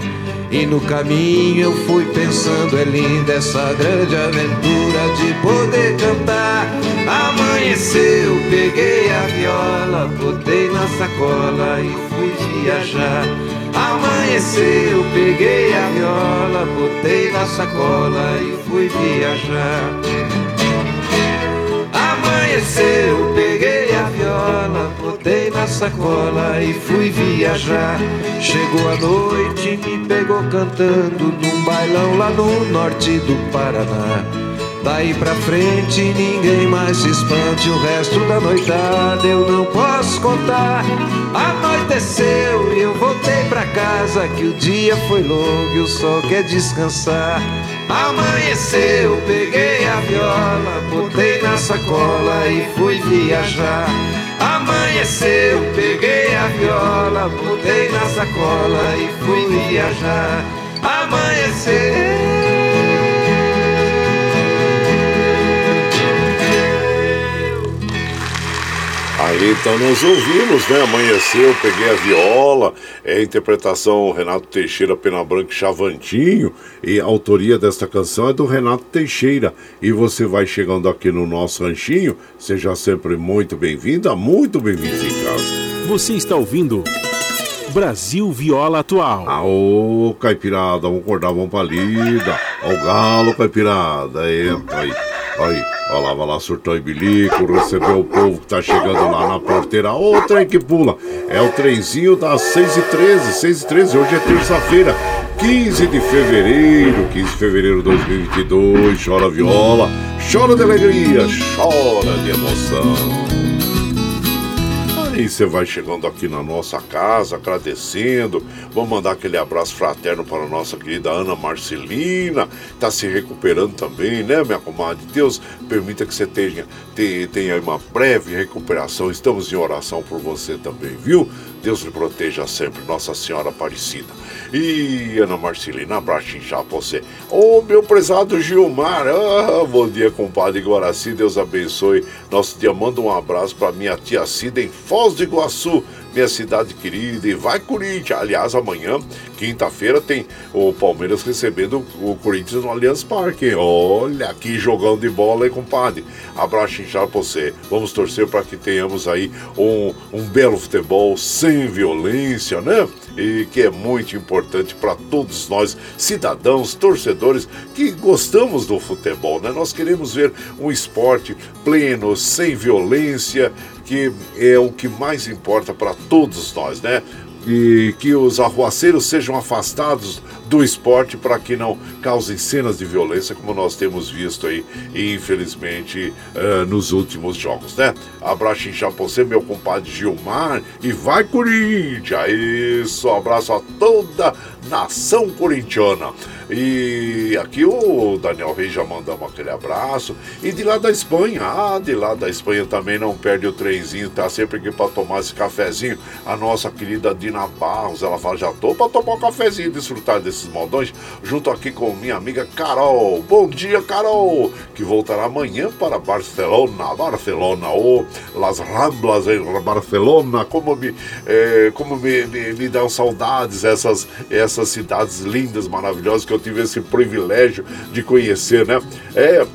E no caminho eu fui pensando, é linda essa grande aventura de poder cantar. Amanheceu, peguei a viola, botei na sacola e fui viajar. Amanheceu, peguei a viola, botei na sacola e fui viajar. Amanheceu, peguei a viola, botei na sacola e fui viajar. Chegou a noite, me pegou cantando num bailão lá no norte do Paraná. Daí pra frente ninguém mais se espante, o resto da noitada eu não posso contar. Anoiteceu e eu voltei pra casa, que o dia foi longo e o sol quer descansar. Amanheceu, peguei a viola, botei na sacola e fui viajar. Amanheceu, peguei a viola, botei na sacola e fui viajar. Amanheceu. Aí então nós ouvimos, né? Amanheceu, peguei a viola, é a interpretação Renato Teixeira, Pena Branca e Chavantinho, e a autoria desta canção é do Renato Teixeira. E você vai chegando aqui no nosso ranchinho, seja sempre muito bem-vinda, muito bem-vindos em casa. Você está ouvindo Brasil Viola Atual. Aô, caipirada, vamos acordar, vamos pra lida. Ó o galo, caipirada, entra aí. Aí, olha lá, vai lá, surtou em bilico, recebeu o povo que tá chegando lá na porteira. Ô, trem que pula. É o trenzinho das 6h13, 6h13, hoje é terça-feira, 15 de fevereiro, 15 de fevereiro de 2022. Chora viola, chora de alegria, chora de emoção. Aí você vai chegando aqui na nossa casa, agradecendo. Vamos mandar aquele abraço fraterno para a nossa querida Ana Marcelina, está se recuperando também, né, minha comadre? Deus permita que você tenha, tenha uma breve recuperação. Estamos em oração por você também, viu? Deus lhe proteja sempre, Nossa Senhora Aparecida. E Ana Marcelina, abraço já pra você. Ô, oh, meu prezado Gilmar, ah, bom dia, compadre Guaraci, Deus abençoe. Nosso dia, manda um abraço pra minha tia Cida em Foz do Iguaçu minha cidade querida, e vai Corinthians. Aliás, amanhã, quinta-feira, tem o Palmeiras recebendo o Corinthians no Allianz Parque. Olha que jogão de bola, hein, compadre? Abraço inchado pra você. Vamos torcer para que tenhamos aí um, um belo futebol sem violência, né? E que é muito importante para todos nós, cidadãos, torcedores que gostamos do futebol, né? Nós queremos ver um esporte pleno, sem violência, que é o que mais importa para todos nós, né? E que os arruaceiros sejam afastados do esporte para que não causem cenas de violência como nós temos visto aí, infelizmente, uh, nos últimos jogos, né? Abraço em você, meu compadre Gilmar, e vai Corinthians! Isso, abraço a toda nação corintiana. E aqui o Daniel Reis já mandamos aquele abraço. E de lá da Espanha, ah, de lá da Espanha também não perde o trenzinho, tá sempre aqui para tomar esse cafezinho. A nossa querida Dina Barros, ela fala, já tô para tomar um cafezinho desfrutar desses modões, junto aqui com minha amiga Carol. Bom dia, Carol, que voltará amanhã para Barcelona, Barcelona, ou Las Ramblas em Barcelona, como me, é, como me, me, me dão saudades essas, essas cidades lindas, maravilhosas que eu tive esse privilégio de conhecer, né? É,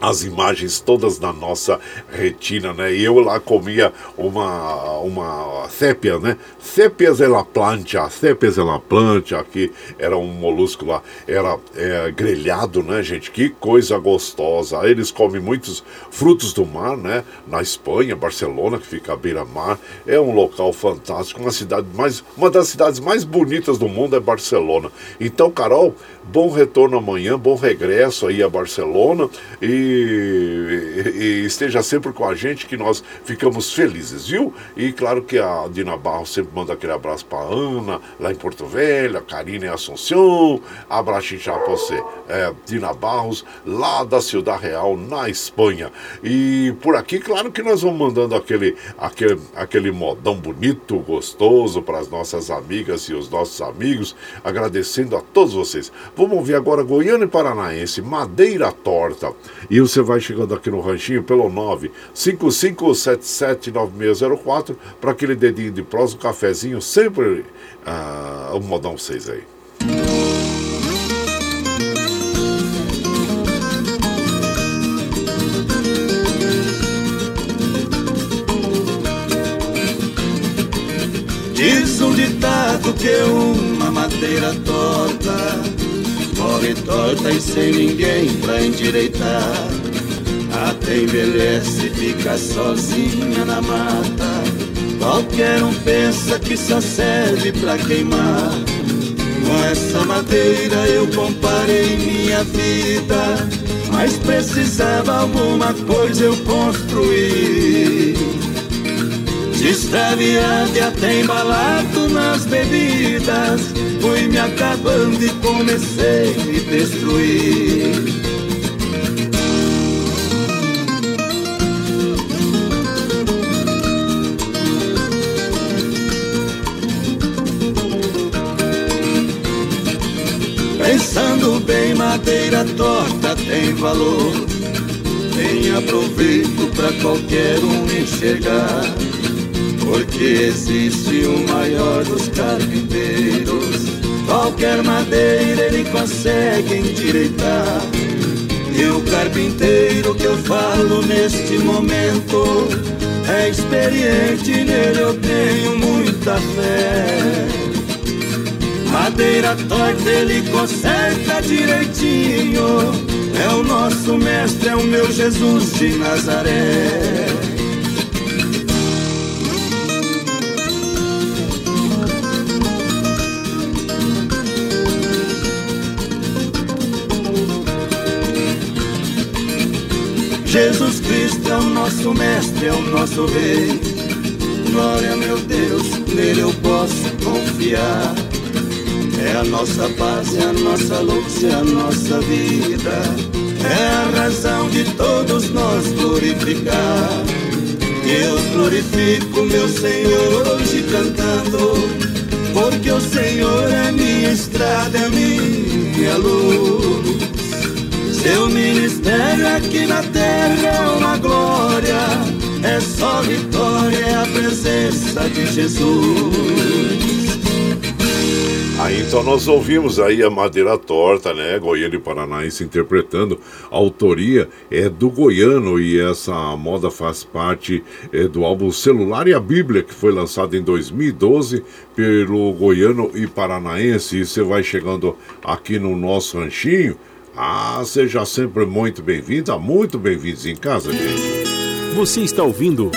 as imagens todas na nossa retina, né? E eu lá comia uma, uma sépia, né? Sépias ela plancha, sépias ela plancha, que era um molusco lá, era é, grelhado, né, gente? Que coisa gostosa. Eles comem muitos frutos do mar, né? Na Espanha, Barcelona, que fica à beira-mar, é um local fantástico, uma cidade mais, uma das cidades mais bonitas do mundo é Barcelona. Então, Carol, bom retorno amanhã, bom regresso aí a Barcelona e, e, esteja sempre com a gente que nós ficamos felizes, viu? E claro que a Dina Barros sempre manda aquele abraço para Ana, lá em Porto Velho, a Karina em Assunção, abraço já para você, é, Dina Barros, lá da Ciudad Real, na Espanha. E por aqui, claro que nós vamos mandando aquele, aquele, aquele modão bonito, gostoso para as nossas amigas e os nossos amigos, agradecendo a todos vocês. Vamos ver agora Goiânia Paranaense, Madeira Torta. E você vai chegando aqui no ranchinho pelo 955779604 para aquele dedinho de prosa, um cafezinho, sempre uh, um modão 6 aí. Diz um ditado que uma madeira torta morre torta e sem ninguém pra endireitar. Até envelhece e fica sozinha na mata. Qualquer um pensa que só serve pra queimar. Com essa madeira eu comparei minha vida, mas precisava alguma coisa eu construir. Extraviado e até embalado nas bebidas. Fui me acabando e comecei a me destruir. Pensando bem, madeira torta tem valor. Tem aproveito pra qualquer um enxergar porque existe o maior dos carpinteiros. Qualquer madeira ele consegue endireitar. E o carpinteiro que eu falo neste momento é experiente, nele eu tenho muita fé. Madeira torta ele conserta direitinho. É o nosso mestre, é o meu Jesus de Nazaré. Jesus Cristo é o nosso mestre, é o nosso rei. Glória, meu Deus, nele eu posso confiar. É a nossa paz, é a nossa luz, é a nossa vida. É a razão de todos nós glorificar. Eu glorifico meu Senhor hoje cantando, porque o Senhor é minha estrada, é minha luz. Seu ministério aqui na terra é uma glória, é só vitória, é a presença de Jesus. Aí então nós ouvimos aí a Madeira Torta, né? Goiânia e Paranaense interpretando. A autoria é do Goiano e essa moda faz parte é, do álbum Celular e a Bíblia, que foi lançado em 2012 pelo Goiano e Paranaense. E você vai chegando aqui no nosso ranchinho. Ah, seja sempre muito bem-vinda, muito bem-vindos em casa, gente. Você está ouvindo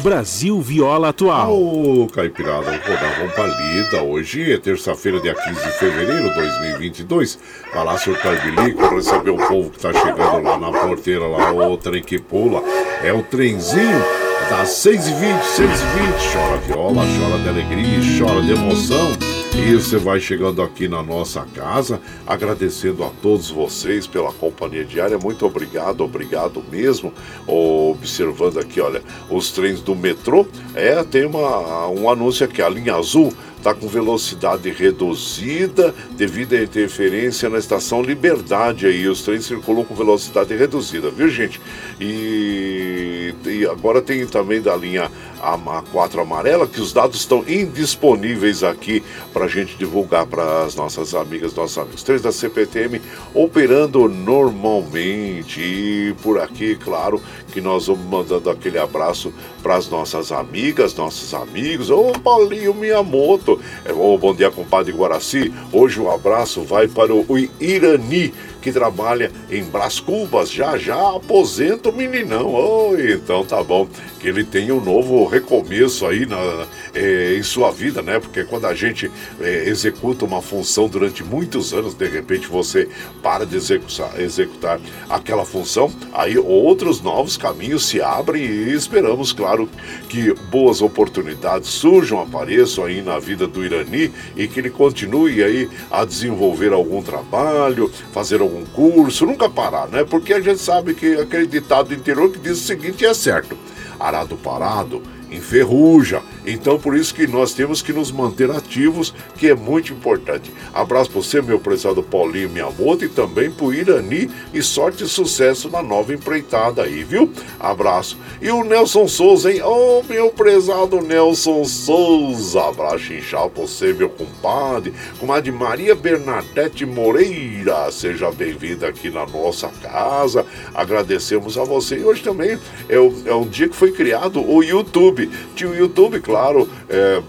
Brasil Viola Atual. Ô, oh, Caipirada, vou dar uma palida. Hoje é terça-feira, dia 15 de fevereiro de 2022. Vai lá, surtar bilico, receber o povo que tá chegando lá na porteira, lá, o trem que pula. É o trenzinho das 6h20, 6h20. Chora viola, chora de alegria, chora de emoção. E você vai chegando aqui na nossa casa, agradecendo a todos vocês pela companhia diária. Muito obrigado, obrigado mesmo. Observando aqui, olha, os trens do metrô. É, tem uma, um anúncio aqui, a linha azul está com velocidade reduzida devido à interferência na estação Liberdade aí. Os trens circulam com velocidade reduzida, viu gente? E, e agora tem também da linha a 4 amarela, que os dados estão indisponíveis aqui para a gente divulgar para as nossas amigas, nossos amigos. Três da CPTM operando normalmente. E por aqui, claro, que nós vamos mandando aquele abraço para as nossas amigas, nossos amigos. Ô Paulinho Miyamoto, é, ô, bom dia, compadre Guaraci. Hoje o abraço vai para o Irani que trabalha em Brás Cubas, já já aposenta o meninão. Oh, então tá bom, que ele tenha um novo recomeço aí na, é, em sua vida, né? Porque quando a gente é, executa uma função durante muitos anos, de repente você para de executar, executar aquela função, aí outros novos caminhos se abrem e esperamos, claro, que boas oportunidades surjam, apareçam aí na vida do Irani e que ele continue aí a desenvolver algum trabalho, fazer algum curso, nunca parar, né? Porque a gente sabe que aquele ditado do interior que diz o seguinte é certo: arado parado enferruja. Então, por isso que nós temos que nos manter ativos, que é muito importante. Abraço para você, meu prezado Paulinho Miyamoto, e também para o Irani, e sorte e sucesso na nova empreitada aí, viu? Abraço. E o Nelson Souza, hein? Oh, meu prezado Nelson Souza. Abraço inchado para você, meu compadre. Comadre Maria Bernadette Moreira, seja bem-vinda aqui na nossa casa. Agradecemos a você. E hoje também é o, é dia que foi criado o YouTube. YouTube. Tinha o YouTube, claro, é,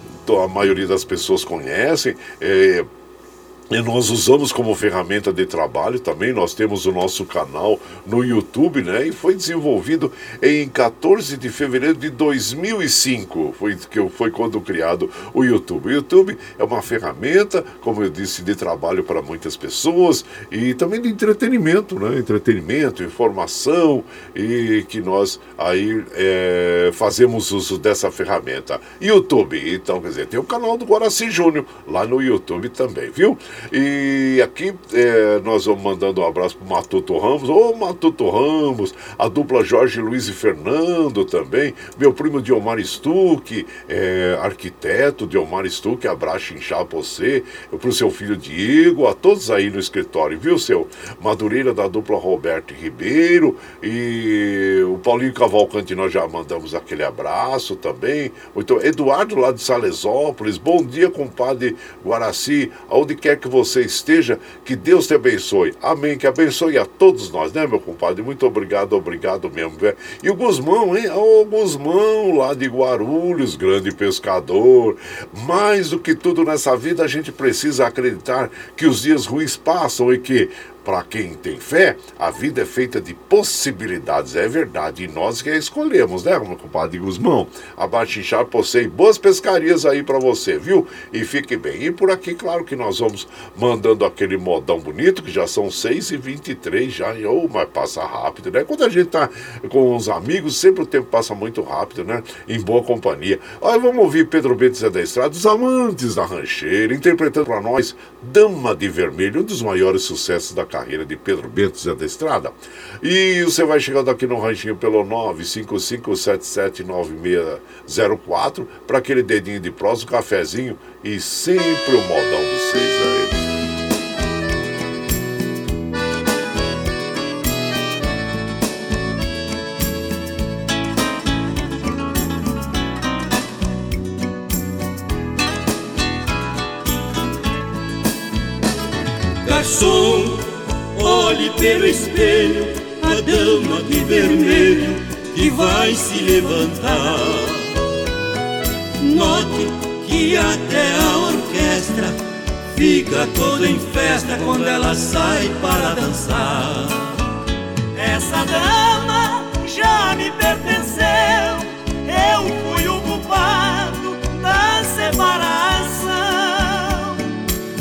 a maioria das pessoas conhecem. É, e nós usamos como ferramenta de trabalho também, nós temos o nosso canal no YouTube, né? E foi desenvolvido em 14 de fevereiro de 2005, foi, que foi quando criado o YouTube. O YouTube é uma ferramenta, como eu disse, de trabalho para muitas pessoas e também de entretenimento, né? Entretenimento, informação e que nós aí é, fazemos uso dessa ferramenta. YouTube, então, quer dizer, tem o canal do Guaraci Júnior lá no YouTube também, viu? E aqui é, nós vamos mandando um abraço para o Matuto Ramos. Ô Matuto Ramos, a dupla Jorge Luiz e Fernando também. Meu primo Diomar Stuck, é, arquiteto Diomar Stuck, abraço inchado para você. Para o seu filho Diego, a todos aí no escritório, viu, seu? Madureira da dupla Roberto Ribeiro e o Paulinho Cavalcante, nós já mandamos aquele abraço também. Então, Eduardo lá de Salesópolis, bom dia, compadre Guaraci, aonde quer que você esteja, que Deus te abençoe. Amém. Que abençoe a todos nós, né, meu compadre? Muito obrigado, obrigado mesmo. E o Guzmão, hein? O Guzmão lá de Guarulhos, grande pescador. Mais do que tudo nessa vida, a gente precisa acreditar que os dias ruins passam e que para quem tem fé, a vida é feita de possibilidades, é verdade. E nós que a escolhemos, né, meu compadre Guzmão? Abaixo inchar você e boas pescarias aí para você, viu? E fique bem. E por aqui, claro que nós vamos mandando aquele modão bonito, que já são 6h23 já. E, oh, mas passa rápido, né? Quando a gente tá com os amigos, sempre o tempo passa muito rápido, né? Em boa companhia. Olha, vamos ouvir Pedro Bento Zé da Estrada, os amantes da rancheira, interpretando para nós Dama de Vermelho, um dos maiores sucessos da carreira de Pedro Bento Zé da Estrada. E você vai chegando aqui no ranchinho pelo 955779604 para aquele dedinho de prós, um cafezinho e sempre o modão dos seis aí. Vai se levantar. Note que até a orquestra fica toda em festa quando ela sai para dançar. Essa dama já me pertenceu, eu fui o culpado da separação.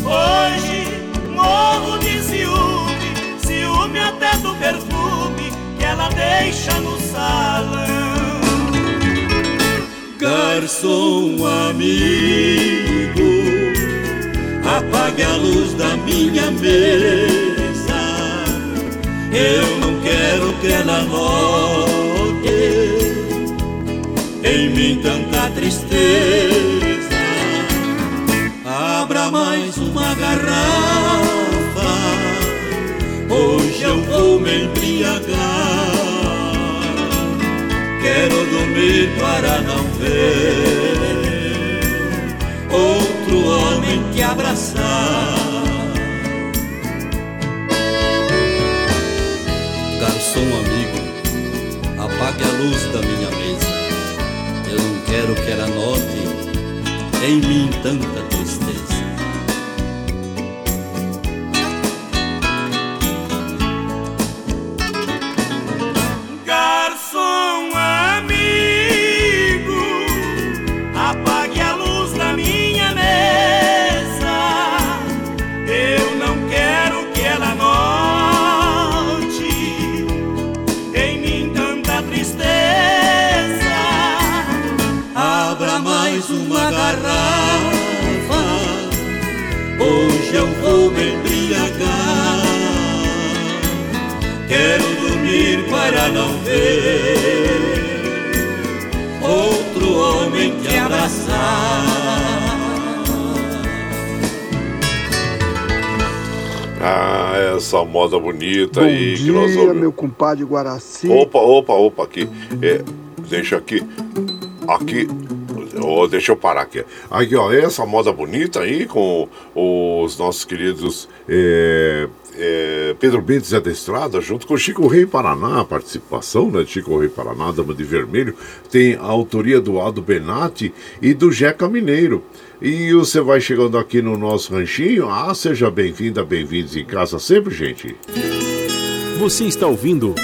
Hoje morro de ciúme até do perfume que ela deixa no salão. Garçom amigo, apague a luz da minha mesa. Eu não quero que ela note em mim tanta tristeza. Abra mais uma garrafa, hoje eu vou me embriagar. Dormir para não ver outro homem que abraçar. Garçom amigo, apague a luz da minha mesa. Eu não quero que ela note em mim tanta não ver outro homem que abraçar. Ah, essa moda bonita Bom aí dia, que nós ouvimos. meu compadre Guaraci. Opa, opa, opa, aqui. É, deixa aqui. Aqui. Oh, deixa eu parar aqui. Aqui, ó, essa moda bonita aí com os nossos queridos é, é, Pedro Bentes e da Estrada, junto com Chico Rei Paraná, a participação né, de Chico Rei Paraná, Dama de Vermelho, tem a autoria do Aldo Benatti e do Jeca Mineiro. E você vai chegando aqui no nosso ranchinho. Ah, seja bem-vinda, bem-vindos em casa sempre, gente. Você está ouvindo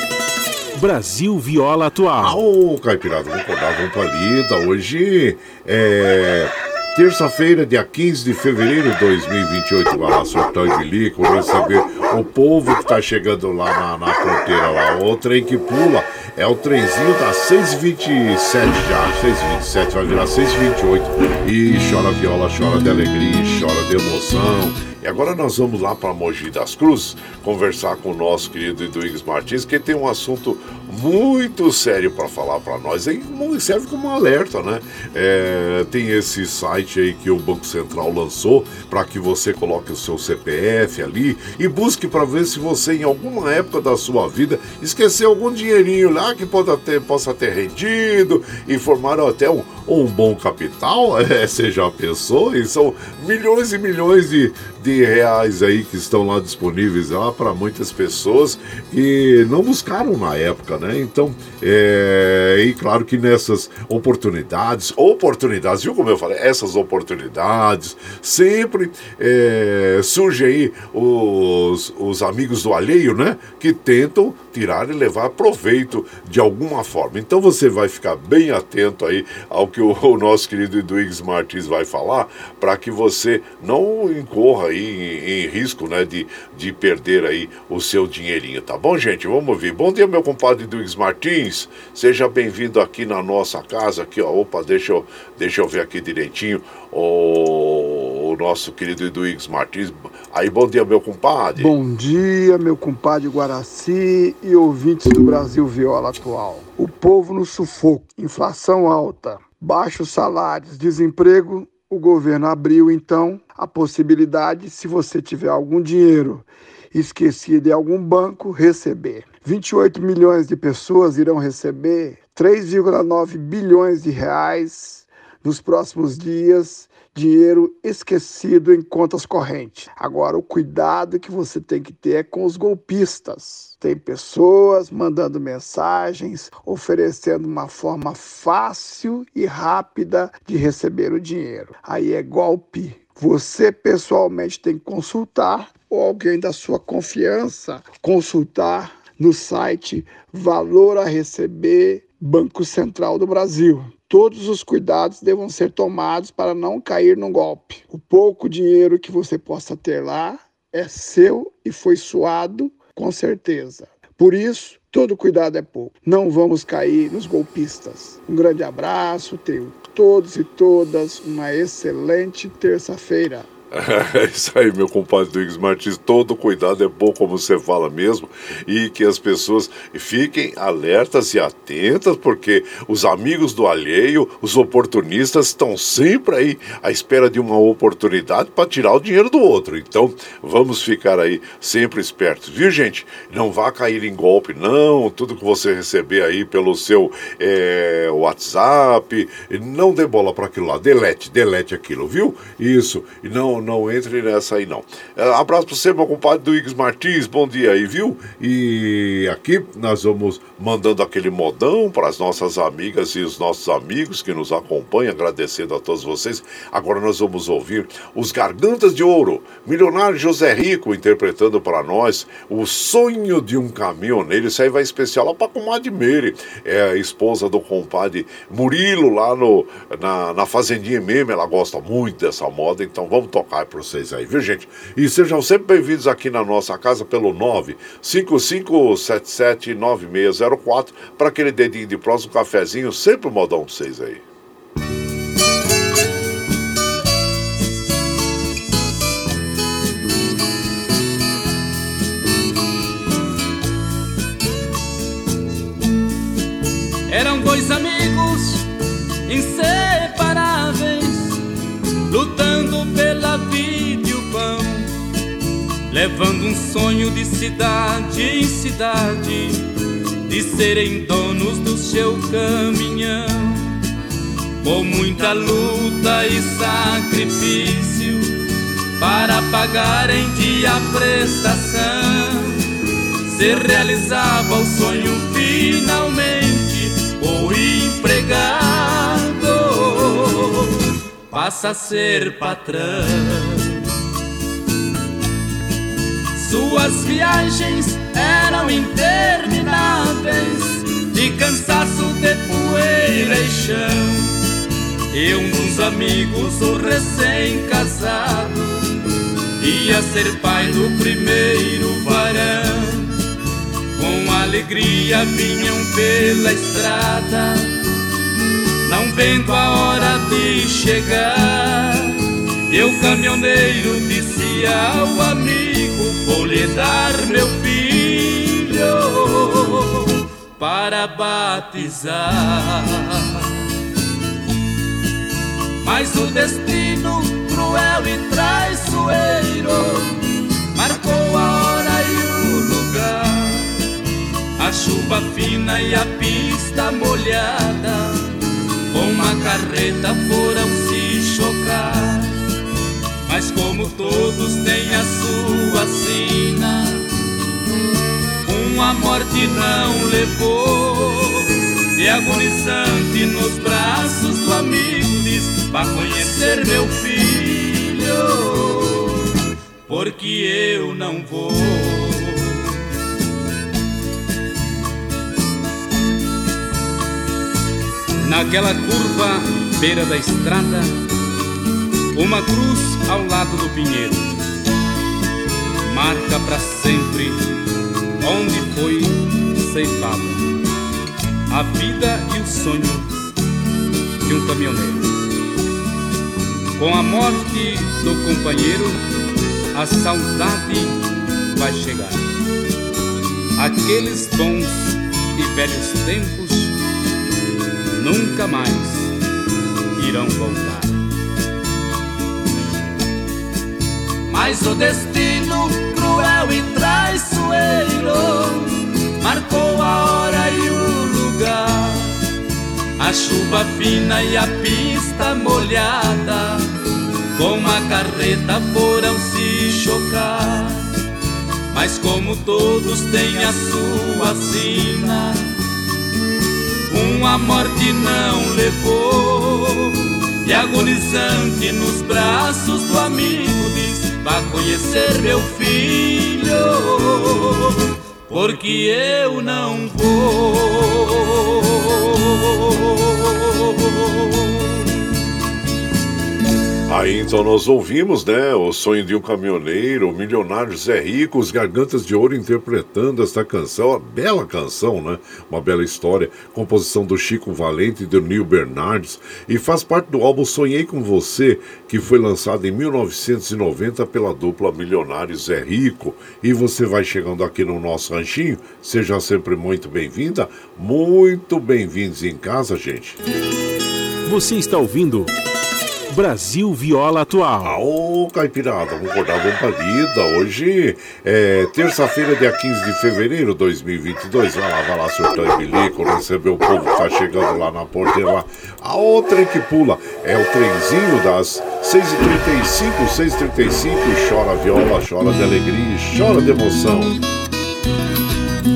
Brasil Viola Atual. Ô, Caipirada, vamos acordar, vamos pra lida. Hoje é terça-feira, dia 15 de fevereiro de 2028. Vai lá, Sultão de Lico, receber o povo que tá chegando lá na, na porteira lá. O trem que pula é o trenzinho da 627 já, 627, vai virar 628. E chora viola, chora de alegria, chora de emoção. E agora nós vamos lá para Mogi das Cruzes conversar com o nosso querido Eduígues Martins, que tem um assunto muito sério para falar para nós. E serve como um alerta, né? É, tem esse site aí que o Banco Central lançou para que você coloque o seu CPF ali e busque para ver se você, em alguma época da sua vida, esqueceu algum dinheirinho lá que pode ter, possa ter rendido e formar até um, um bom capital. É, você já pensou? E são milhões e milhões de, de reais aí que estão lá disponíveis lá para muitas pessoas que não buscaram na época, né? Então, é, e claro que nessas oportunidades, oportunidades, viu como eu falei? Essas oportunidades, sempre é, surgem aí os, os amigos do alheio, né? Que tentam tirar e levar proveito de alguma forma. Então você vai ficar bem atento aí ao que o, o nosso querido Edwigs Martins vai falar, para que você não incorra aí em, em, risco, né, de, de perder aí o seu dinheirinho, tá bom, gente? Vamos ouvir. Bom dia, meu compadre Edwigs Martins. Seja bem-vindo aqui na nossa casa, aqui, ó. Opa, deixa eu, deixa eu ver aqui direitinho o, o nosso querido Edwigs Martins. Aí, bom dia, meu compadre. Bom dia, meu compadre Guaraci e ouvintes do Brasil Viola Atual. O povo no sufoco, inflação alta, baixos salários, desemprego, o governo abriu então a possibilidade, se você tiver algum dinheiro esquecido em algum banco, receber. 28 milhões de pessoas irão receber 3,9 bilhões de reais nos próximos dias dinheiro esquecido em contas correntes. Agora, o cuidado que você tem que ter é com os golpistas. Tem pessoas mandando mensagens, oferecendo uma forma fácil e rápida de receber o dinheiro. Aí é golpe. Você pessoalmente tem que consultar ou alguém da sua confiança consultar no site Valor a Receber Banco Central do Brasil. Todos os cuidados devam ser tomados para não cair no golpe. O pouco dinheiro que você possa ter lá é seu e foi suado com certeza. Por isso, todo cuidado é pouco. Não vamos cair nos golpistas. Um grande abraço, tenham todos e todas uma excelente terça-feira. É isso aí, meu compadre Duígues Martins. Todo cuidado é bom, como você fala mesmo, e que as pessoas fiquem alertas e atentas, porque os amigos do alheio, os oportunistas, estão sempre aí à espera de uma oportunidade para tirar o dinheiro do outro. Então, vamos ficar aí sempre espertos, viu, gente? Não vá cair em golpe, não. Tudo que você receber aí pelo seu é, WhatsApp, não dê bola para aquilo lá. Delete, delete aquilo, viu? Isso. E não não entre nessa aí, não. É, abraço para você, meu compadre do Ix Martins, bom dia aí, viu? E aqui nós vamos mandando aquele modão para as nossas amigas e os nossos amigos que nos acompanham, agradecendo a todos vocês. Agora nós vamos ouvir os Gargantas de Ouro, milionário José Rico interpretando para nós o sonho de um caminhoneiro. Isso aí vai especial lá para comadre Meire, é a esposa do compadre Murilo lá no, na, na Fazendinha mesmo. Ela gosta muito dessa moda, então vamos tocar para vocês aí, viu gente? E sejam sempre bem-vindos aqui na nossa casa pelo 955779604 para aquele dedinho de próximo cafezinho, sempre modão para vocês aí. Levando um sonho de cidade em cidade, de serem donos do seu caminhão. Com muita luta e sacrifício para pagar em dia a prestação, se realizava o sonho finalmente o empregado passa a ser patrão. Suas viagens eram intermináveis, de cansaço de poeira e chão. E um dos amigos, o recém-casado, ia ser pai do primeiro varão com alegria vinham pela estrada, não vendo a hora de chegar. E o caminhoneiro disse ao amigo: Vou lhe dar meu filho para batizar. Mas o destino cruel e traiçoeiro marcou a hora e o lugar a chuva fina e a pista molhada, com uma carreta foram. Mas como todos têm a sua sina, uma morte não levou. E agonizante nos braços do amigo diz: Vá conhecer meu filho, porque eu não vou. Naquela curva, beira da estrada, uma cruz ao lado do pinheiro, marca para sempre onde foi ceifada a vida e o sonho de um caminhoneiro. Com a morte do companheiro, a saudade vai chegar. Aqueles bons e velhos tempos nunca mais irão voltar. Mas o destino cruel e traiçoeiro marcou a hora e o lugar. A chuva fina e a pista molhada, com a carreta foram se chocar. Mas como todos têm a sua sina, uma morte não levou. E agonizante nos braços do amigo diz: Vá conhecer meu filho, porque eu não vou. Aí então nós ouvimos, né, o sonho de um caminhoneiro, o milionário Zé Rico, os Gargantas de Ouro interpretando esta canção, uma bela canção, né, uma bela história, composição do Chico Valente e do Neil Bernardes, e faz parte do álbum Sonhei com Você, que foi lançado em 1990 pela dupla Milionário Zé Rico. E você vai chegando aqui no nosso ranchinho, seja sempre muito bem-vinda, muito bem-vindos em casa, gente. Você está ouvindo Brasil Viola Atual. Ô, Caipirada, vamos acordar vamos pra lida. Hoje é terça-feira, dia 15 de fevereiro de 2022. Vai lá, vai lá, surtão e bilico, receber o povo que tá chegando lá na porteira lá. A outra que pula é o trenzinho das 6h35, 6h35. Chora viola, chora de alegria, chora de emoção.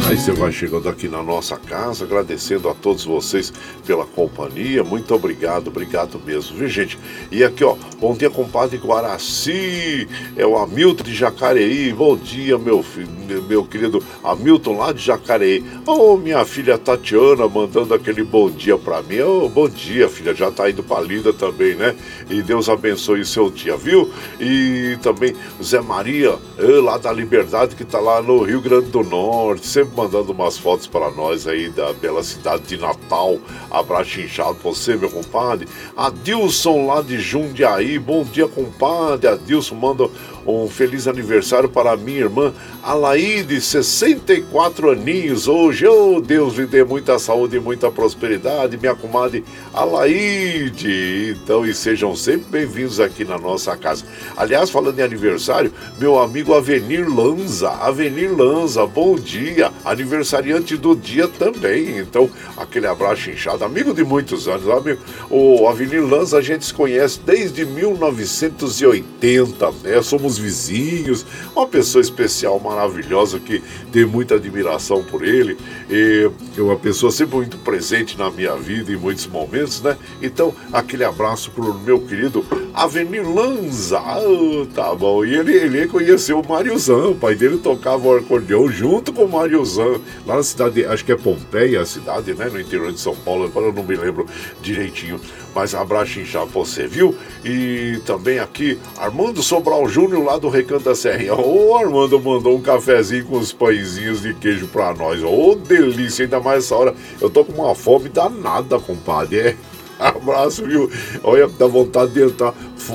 Aí você vai chegando aqui na nossa casa, agradecendo a todos vocês pela companhia. Muito obrigado, obrigado mesmo, viu gente? E aqui, ó, bom dia, compadre Guaraci, é o Hamilton de Jacareí. Bom dia, meu filho, meu querido Hamilton lá de Jacareí. Ô, oh, minha filha Tatiana mandando aquele bom dia pra mim. Ô, oh, bom dia, filha, já tá indo pra lida também, né? E Deus abençoe o seu dia, viu? E também Zé Maria, eh, lá da Liberdade, que tá lá no Rio Grande do Norte, sempre mandando umas fotos para nós aí da bela cidade de Natal. Abraço inchado pra você, meu compadre. Adilson lá de Jundiaí, bom dia, compadre. Adilson manda um feliz aniversário para minha irmã Alaide, 64 aninhos hoje. Oh, Deus lhe dê muita saúde e muita prosperidade, minha comadre Alaide. Então, e sejam sempre bem-vindos aqui na nossa casa. Aliás, falando em aniversário, meu amigo Avenir Lanza. Avenir Lanza, bom dia. Aniversariante do dia também. Então, aquele abraço inchado, amigo de muitos anos. Amigo. O Avenir Lanza a gente se conhece desde 1980, né? Somos vizinhos, uma pessoa especial, maravilhosa, que tem muita admiração por ele, e é uma pessoa sempre muito presente na minha vida em muitos momentos, né? Então, aquele abraço pro meu querido Avenir Lanza, oh, tá bom, e ele, ele conheceu o Mariozão, o pai dele tocava o acordeão junto com o Mariozão, lá na cidade, acho que é Pompeia, a cidade, né, no interior de São Paulo, agora eu não me lembro direitinho, mas abraço pra você, viu? E também aqui, Armando Sobral Júnior, lá do Recanto da Serrinha. Ô, Armando mandou um cafezinho com os pãezinhos de queijo pra nós. Ô, delícia, ainda mais essa hora. Eu tô com uma fome danada, compadre. É. Abraço, viu? Olha, dá vontade de entrar,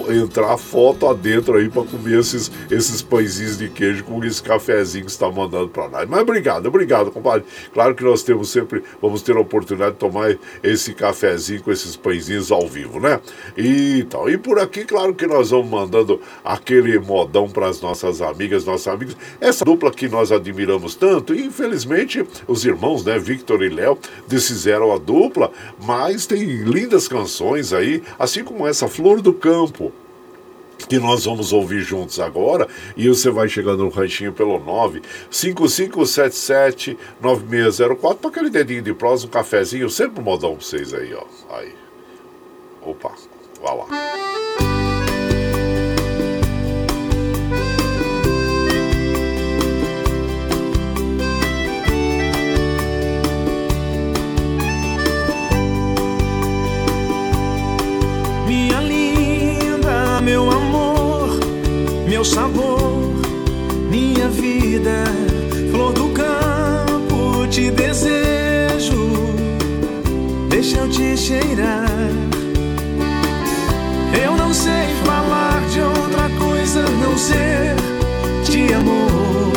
entrar foto adentro aí para comer esses, esses pãezinhos de queijo com esse cafezinho que está mandando para nós. Mas obrigado, obrigado, compadre. Claro que nós temos sempre, vamos ter a oportunidade de tomar esse cafezinho com esses pãezinhos ao vivo, né? E tal. E por aqui, claro que nós vamos mandando aquele modão para as nossas amigas, nossos amigos. Essa dupla que nós admiramos tanto, e infelizmente os irmãos, né, Victor e Léo, desfizeram a dupla, mas tem linda lindas canções aí, assim como essa Flor do Campo, que nós vamos ouvir juntos agora. E você vai chegando no ranchinho pelo 955779604 para aquele dedinho de prosa, um cafezinho, sempre um modão para vocês aí, ó. Aí. Opa, vai lá. Meu sabor, minha vida, flor do campo, te desejo, deixa eu te cheirar. Eu não sei falar de outra coisa, não ser de amor.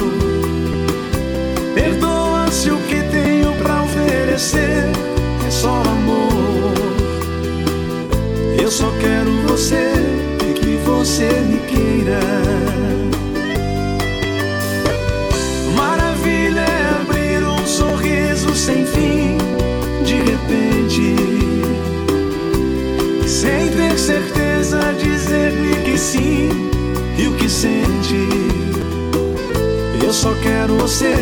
Perdoa se o que tenho pra oferecer é só amor. Eu só quero você você me queira. Maravilha é abrir um sorriso sem fim, de repente, sem ter certeza, dizer-me que sim e o que sente. Eu só quero você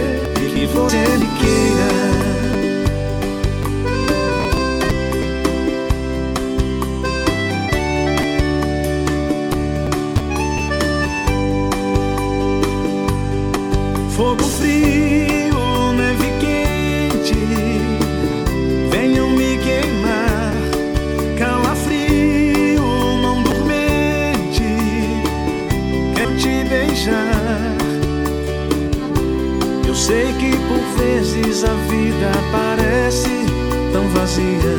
e que você me queira. Sei que por vezes a vida parece tão vazia.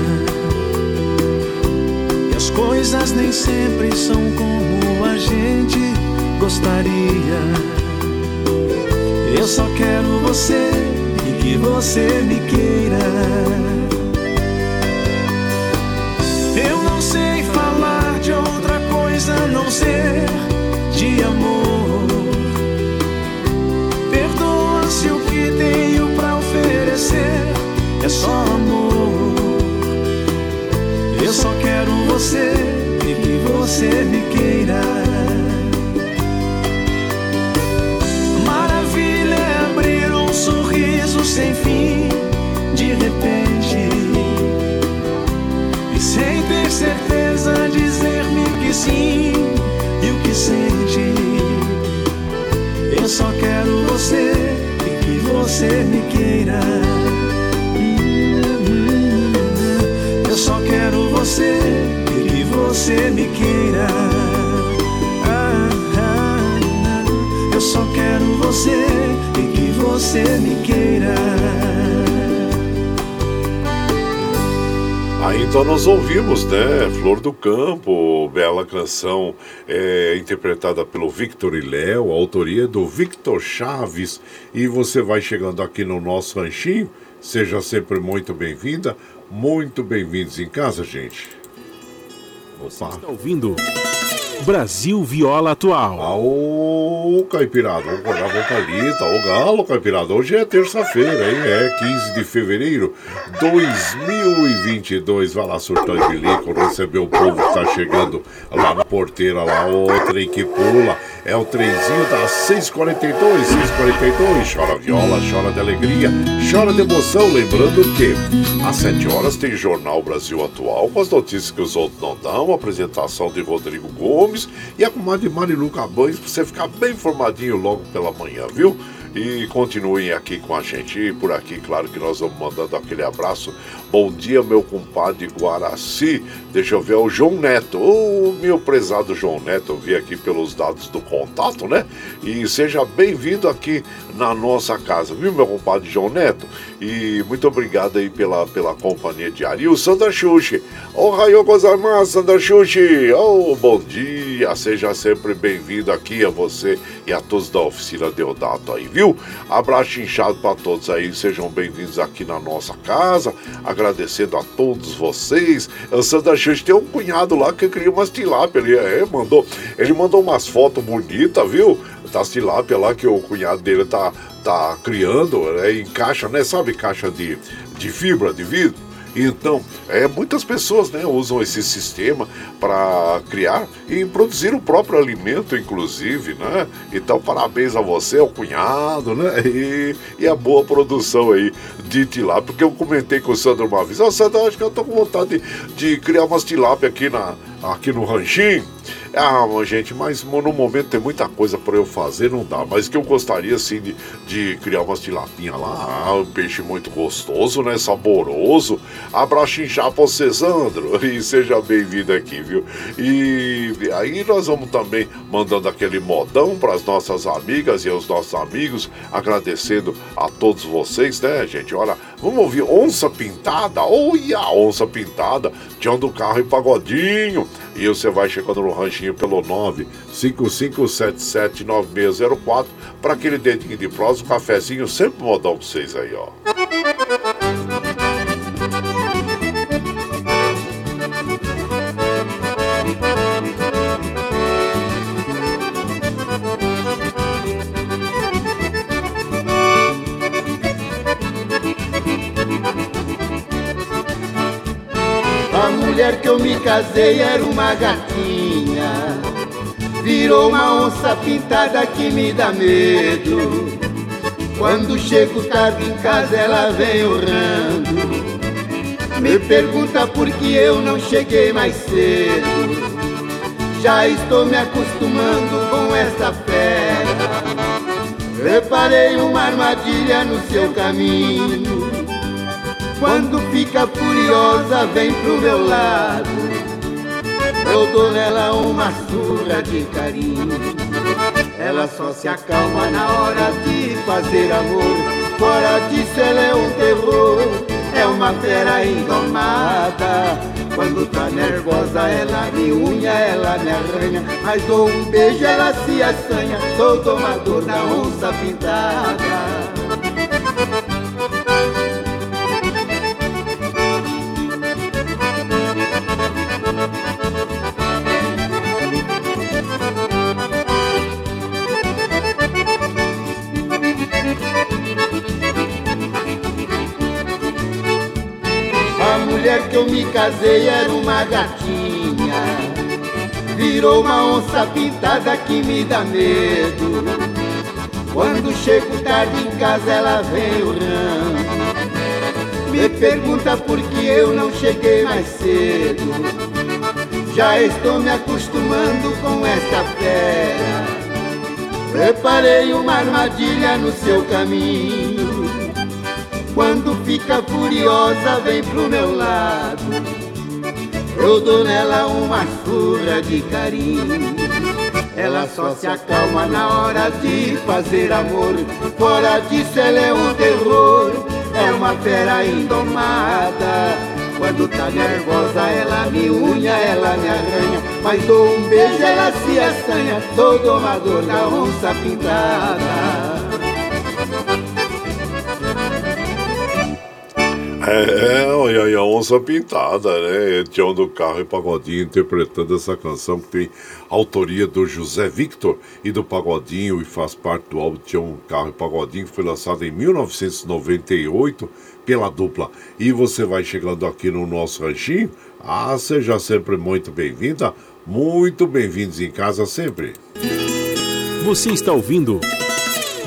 E as coisas nem sempre são como a gente gostaria. Eu só quero você e que você me queira. Eu não sei falar de outra coisa a não ser só quero você e que você me queira. Maravilha é abrir um sorriso sem fim de repente. E sem ter certeza dizer-me que sim e o que sente. Eu só quero você e que você me queira. Você me queira. Ah, ah, ah. Eu só quero você e que você me queira. Aí então nós ouvimos, né? Flor do Campo, bela canção é, interpretada pelo Victor e Léo, autoria do Victor Chaves. E você vai chegando aqui no nosso ranchinho, seja sempre muito bem-vinda, muito bem-vindos em casa, gente. Você está ouvindo Brasil Viola Atual. Ô, Caipirada, vamos acordar com Thalita. Ô, Galo, Caipirada, hoje é terça-feira, hein? É 15 de fevereiro 2022. Vai lá, surtando de lico, receber o povo que tá chegando lá na porteira, lá, o trem que pula. É o trenzinho das 642, 642. Chora viola, chora de alegria, chora de emoção. Lembrando que às 7 horas tem Jornal Brasil Atual com as notícias que os outros não dão. Apresentação de Rodrigo Gomes e a comadre Marilu Cabanes pra você ficar bem informadinho logo pela manhã, viu? E continuem aqui com a gente. E por aqui, claro que nós vamos mandando aquele abraço. Bom dia, meu compadre Guaraci. Deixa eu ver, o João Neto. Ô, meu prezado João Neto, eu vi aqui pelos dados do contato, né? E seja bem-vindo aqui na nossa casa, viu, meu compadre João Neto? E muito obrigado aí pela, pela companhia diária. E o Sandra Xuxi. Ô, Raio Gozaimasu, Sandra Xuxi. Ô, bom dia. Seja sempre bem-vindo aqui a você e a todos da oficina Deodato aí, viu? Abraço inchado para todos aí. Sejam bem-vindos aqui na nossa casa. Agradecendo a todos vocês. O Sandra Xuxi tem um cunhado lá que cria umas tilápia ali. É, mandou, ele mandou umas fotos bonitas, viu? Das tilápia lá que o cunhado dele tá, tá criando né, em caixa, né? Sabe caixa de, de fibra, de vidro? Então, é, muitas pessoas né, usam esse sistema para criar e produzir o próprio alimento, inclusive, né? Então, parabéns a você, ao cunhado, né? E, e a boa produção aí de tilápia, porque eu comentei com o Sandro uma vez, ó, oh, Sandro, acho que eu tô com vontade de, de criar umas tilápia aqui, na, aqui no ranchinho. Ah, gente, mas no momento tem muita coisa para eu fazer, não dá. Mas que eu gostaria, assim, de, de criar umas tilapinhas lá. Ah, um peixe muito gostoso, né? Saboroso. Abraço pra você, Sandro. E seja bem-vindo aqui, viu? E aí nós vamos também mandando aquele modão para as nossas amigas e os nossos amigos, agradecendo a todos vocês, né, gente? Olha, vamos ouvir Onça Pintada? Olha, Onça Pintada, Tião do Carro e Pagodinho. E você vai chegando no ranchinho pelo 955779604 para aquele dedinho de prosa, um cafezinho, sempre modão pra vocês aí, ó. Casei era uma gatinha. Virou uma onça pintada que me dá medo. Quando chego tarde em casa ela vem urrando. Me pergunta por que eu não cheguei mais cedo. Já estou me acostumando com essa fera Preparei uma armadilha no seu caminho. Quando fica furiosa, vem pro meu lado. Dou nela uma surra de carinho. Ela só se acalma na hora de fazer amor. Fora disso ela é um terror, é uma fera indomada. Quando tá nervosa ela me unha, ela me arranha Mas dou um beijo, ela se assanha Sou domador da onça pintada casei era uma gatinha. Virou uma onça pintada que me dá medo. Quando chego tarde em casa ela vem urrando Me pergunta por que eu não cheguei mais cedo. Já estou me acostumando com esta fera. Preparei uma armadilha no seu caminho quando fica furiosa, vem pro meu lado. Eu dou nela uma surra de carinho. Ela só se acalma na hora de fazer amor. Fora disso, ela é um terror. É uma fera indomada. Quando tá nervosa, ela me unha, ela me arranha. Mas dou um beijo, ela se assanha. Sou domador da onça pintada. É, olha aí, a onça pintada, né? Tião do Carro e Pagodinho interpretando essa canção que tem autoria do José Victor e do Pagodinho e faz parte do álbum Tião do Carro e Pagodinho, que foi lançado em 1998 pela dupla. E você vai chegando aqui no nosso ranchinho. Ah, seja sempre muito bem-vinda, muito bem-vindos em casa sempre. Você está ouvindo.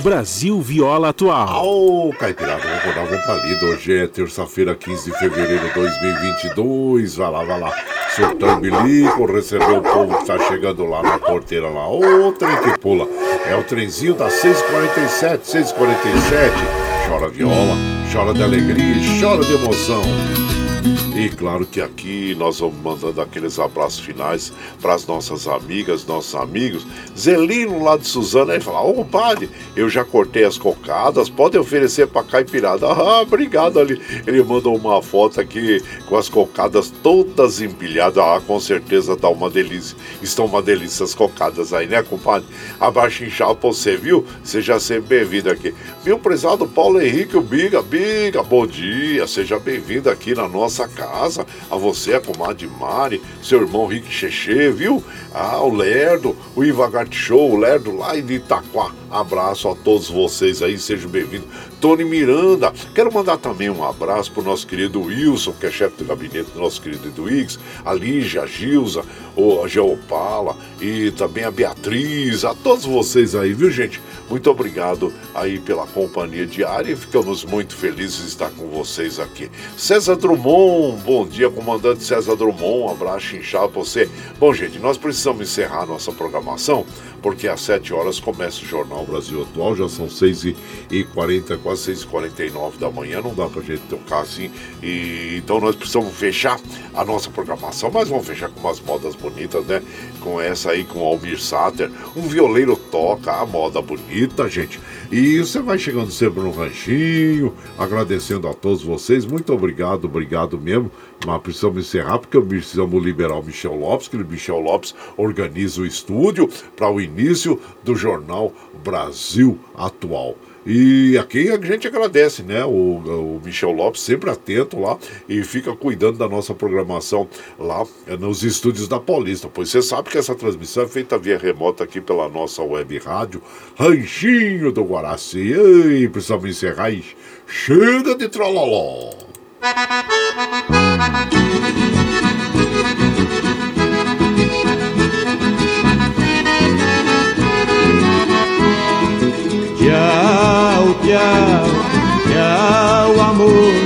Brasil Viola Atual. Ô, oh, Caipirada, vou rodar um palido. Hoje é terça-feira, 15 de fevereiro de 2022. Vai lá, vai lá. Soltando bilico, recebeu o povo que tá chegando lá na porteira lá. Ô, trem que pula. É o trenzinho das 6h47, 6h47. Chora viola, chora de alegria e chora de emoção. E claro que aqui nós vamos mandando aqueles abraços finais para as nossas amigas, nossos amigos. Zelino lá de Suzana, ele fala: Ô padre, eu já cortei as cocadas, pode oferecer para caipirada. Ah, obrigado ali. Ele mandou uma foto aqui com as cocadas todas empilhadas. Ah, com certeza dá uma delícia. Estão uma delícia as cocadas aí, né, compadre? Abaixo inchado pra você, viu? Seja sempre bem-vindo aqui. Meu prezado Paulo Henrique, o Biga, Biga, bom dia. Seja bem-vindo aqui na nossa casa casa, a você, a comadre Mari, seu irmão Rick Cheche, viu? Ah, o Lerdo, o Ivagart Show, o Lerdo lá de Itaquá. Abraço a todos vocês aí, sejam bem-vindos. Tony Miranda, quero mandar também um abraço pro nosso querido Wilson, que é chefe do gabinete do nosso querido Edwix, a Lígia, a Gilza, a Geopala e também a Beatriz, a todos vocês aí, viu gente? Muito obrigado aí pela companhia diária e ficamos muito felizes de estar com vocês aqui. César Drummond, bom dia, comandante César Drummond, um abraço inchado pra você. Bom, gente, nós precisamos encerrar nossa programação porque às 7 horas começa o Jornal Brasil Atual, já são 6 e 40 quase 6 e 49 da manhã, não dá pra gente tocar assim, e, então nós precisamos fechar a nossa programação, mas vamos fechar com umas modas bonitas, né? Com essa aí, com Almir Sater, um violeiro toca a moda bonita, gente, e você vai chegando sempre no ranchinho, agradecendo a todos vocês, muito obrigado, obrigado mesmo, mas precisamos encerrar porque precisamos liberar o Michel Lopes, que o Michel Lopes organiza o estúdio para o início do jornal Brasil Atual. E aqui a gente agradece, né? O, o, Michel Lopes sempre atento lá e fica cuidando da nossa programação lá eh, nos estúdios da Paulista. Pois você sabe que essa transmissão é feita via remota aqui pela nossa web rádio Ranchinho do Guaraci. E precisamos encerrar e chega de trololó. Tchau, tchau, tchau, amor.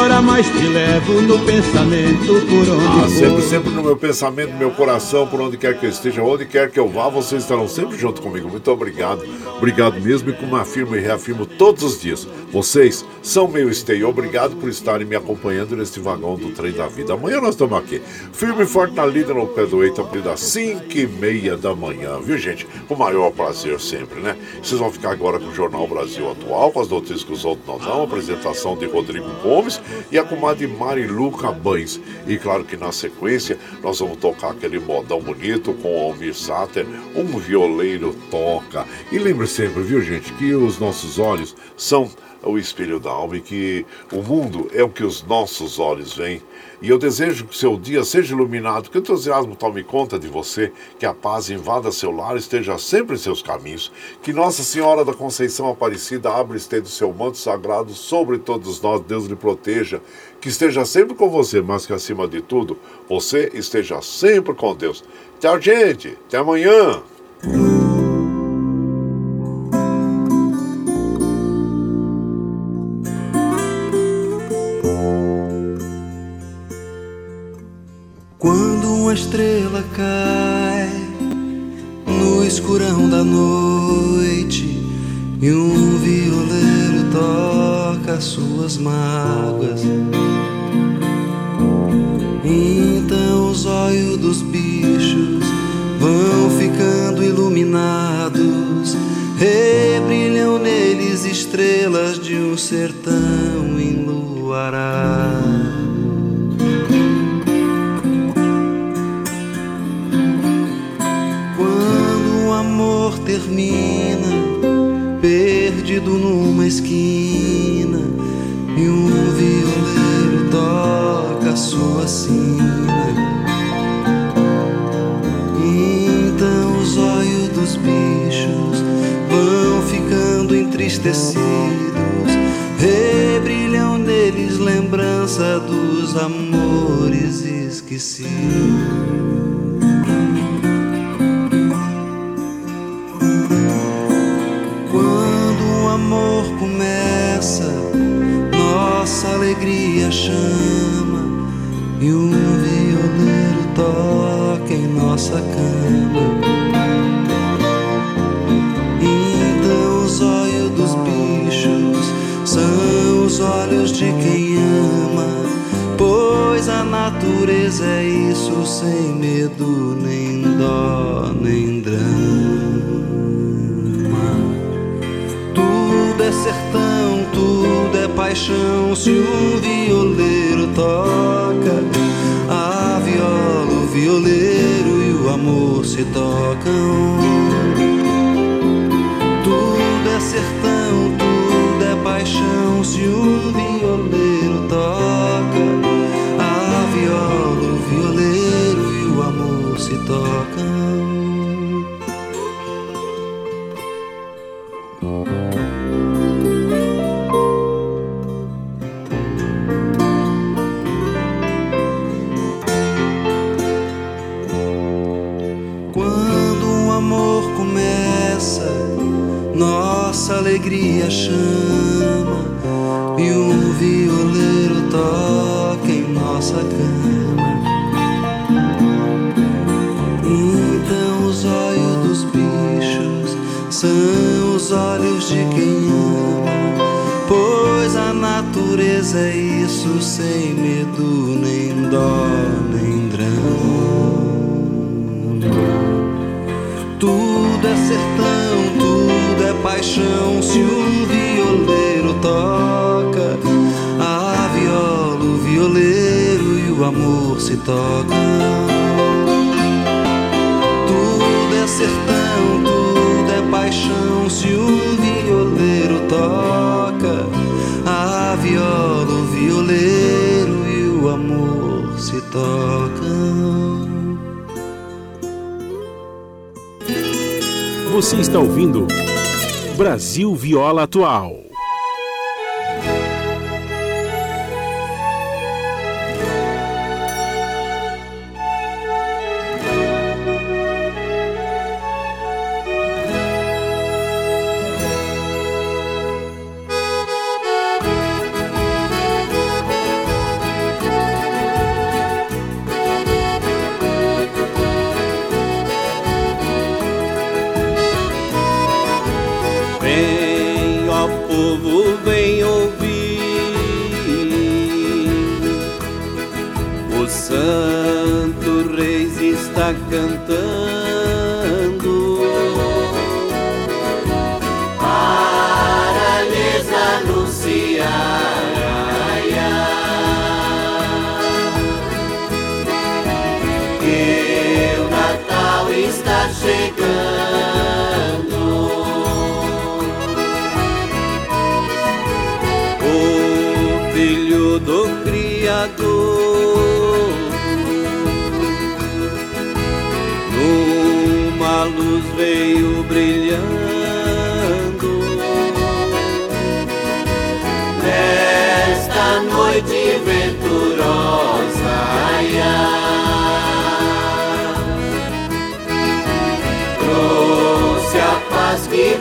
Embora, mas te levo no pensamento por onde ah, sempre, sempre no meu pensamento, no meu coração, por onde quer que eu esteja, onde quer que eu vá, vocês estarão sempre junto comigo. Muito obrigado, obrigado mesmo e como afirmo e reafirmo todos os dias. Vocês são meu esteio. Obrigado por estarem me acompanhando neste vagão do trem da vida. Amanhã nós estamos aqui, firme e forte na lida no pé do eito, a partir das 5 e meia da manhã, viu gente? Com o maior prazer sempre, né? Vocês vão ficar agora com o Jornal Brasil Atual, com as notícias que os outros não dão, apresentação de Rodrigo Gomes e a comadre Marilu Cabães. E claro que na sequência nós vamos tocar aquele modão bonito com o Almir Sater, um violeiro toca. E lembre sempre, viu gente, que os nossos olhos são o espelho da alma e que o mundo é o que os nossos olhos veem. E eu desejo que seu dia seja iluminado, que o entusiasmo tome conta de você, que a paz invada seu lar, esteja sempre em seus caminhos, que Nossa Senhora da Conceição Aparecida abra e estenda o seu manto sagrado sobre todos nós, Deus lhe proteja, que esteja sempre com você, mas que acima de tudo, você esteja sempre com Deus. Tchau, gente. Até amanhã. Cai no escurão da noite e um violeiro toca suas mágoas. Então os olhos dos bichos vão ficando iluminados, rebrilham neles estrelas de um sertão enluarado. Termina perdido numa esquina e um violeiro toca sua sina. Então os olhos dos bichos vão ficando entristecidos, rebrilham neles lembrança dos amores esquecidos. Chama e um violeiro toca em nossa cama. Então os olhos dos bichos são os olhos de quem ama, pois a natureza é isso sem medo, nem Brasil Viola Atual. Cantando para lhes anunciar ai, ai, que o Natal está chegando. Veio brilhando nesta noite venturosa. Trouxe a paz que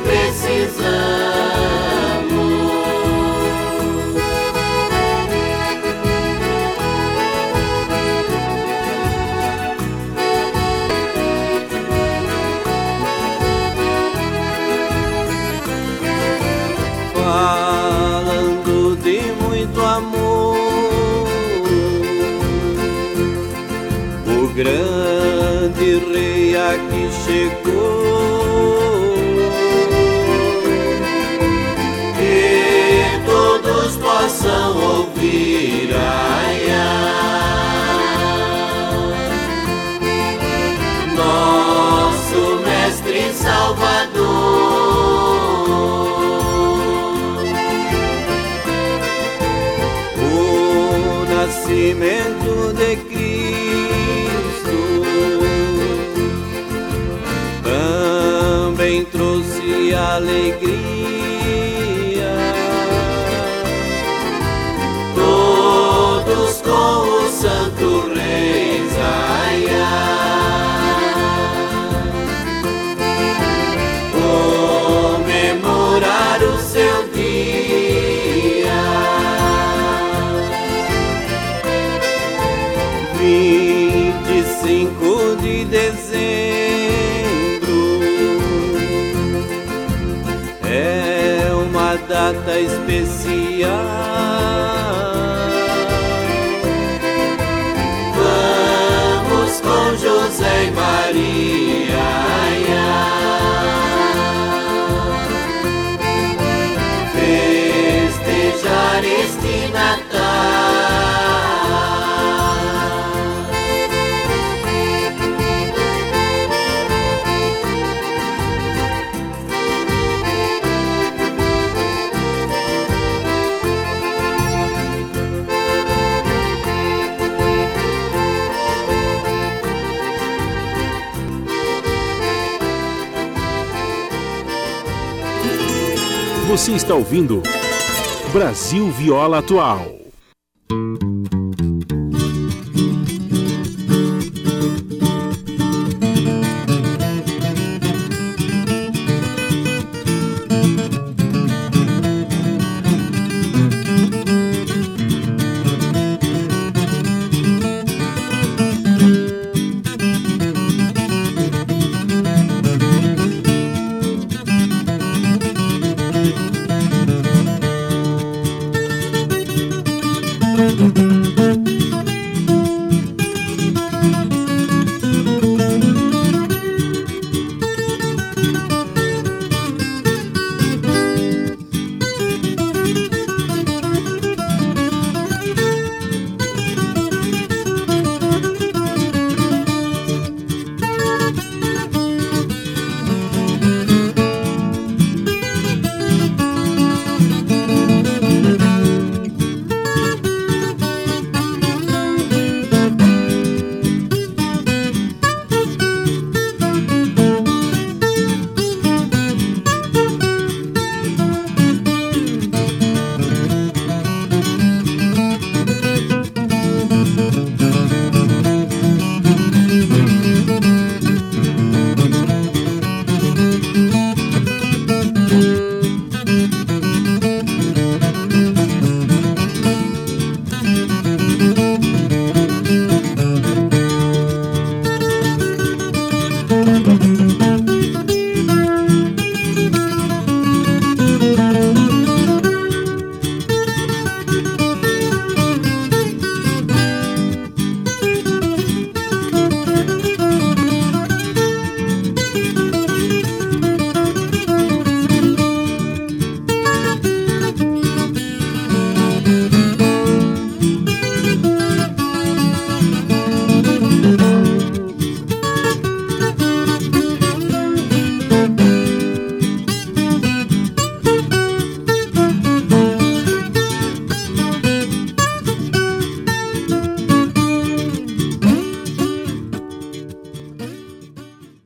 trouxe especial. Vamos com José e Maria. Festejar este Natal. Você está ouvindo Brasil Viola Atual.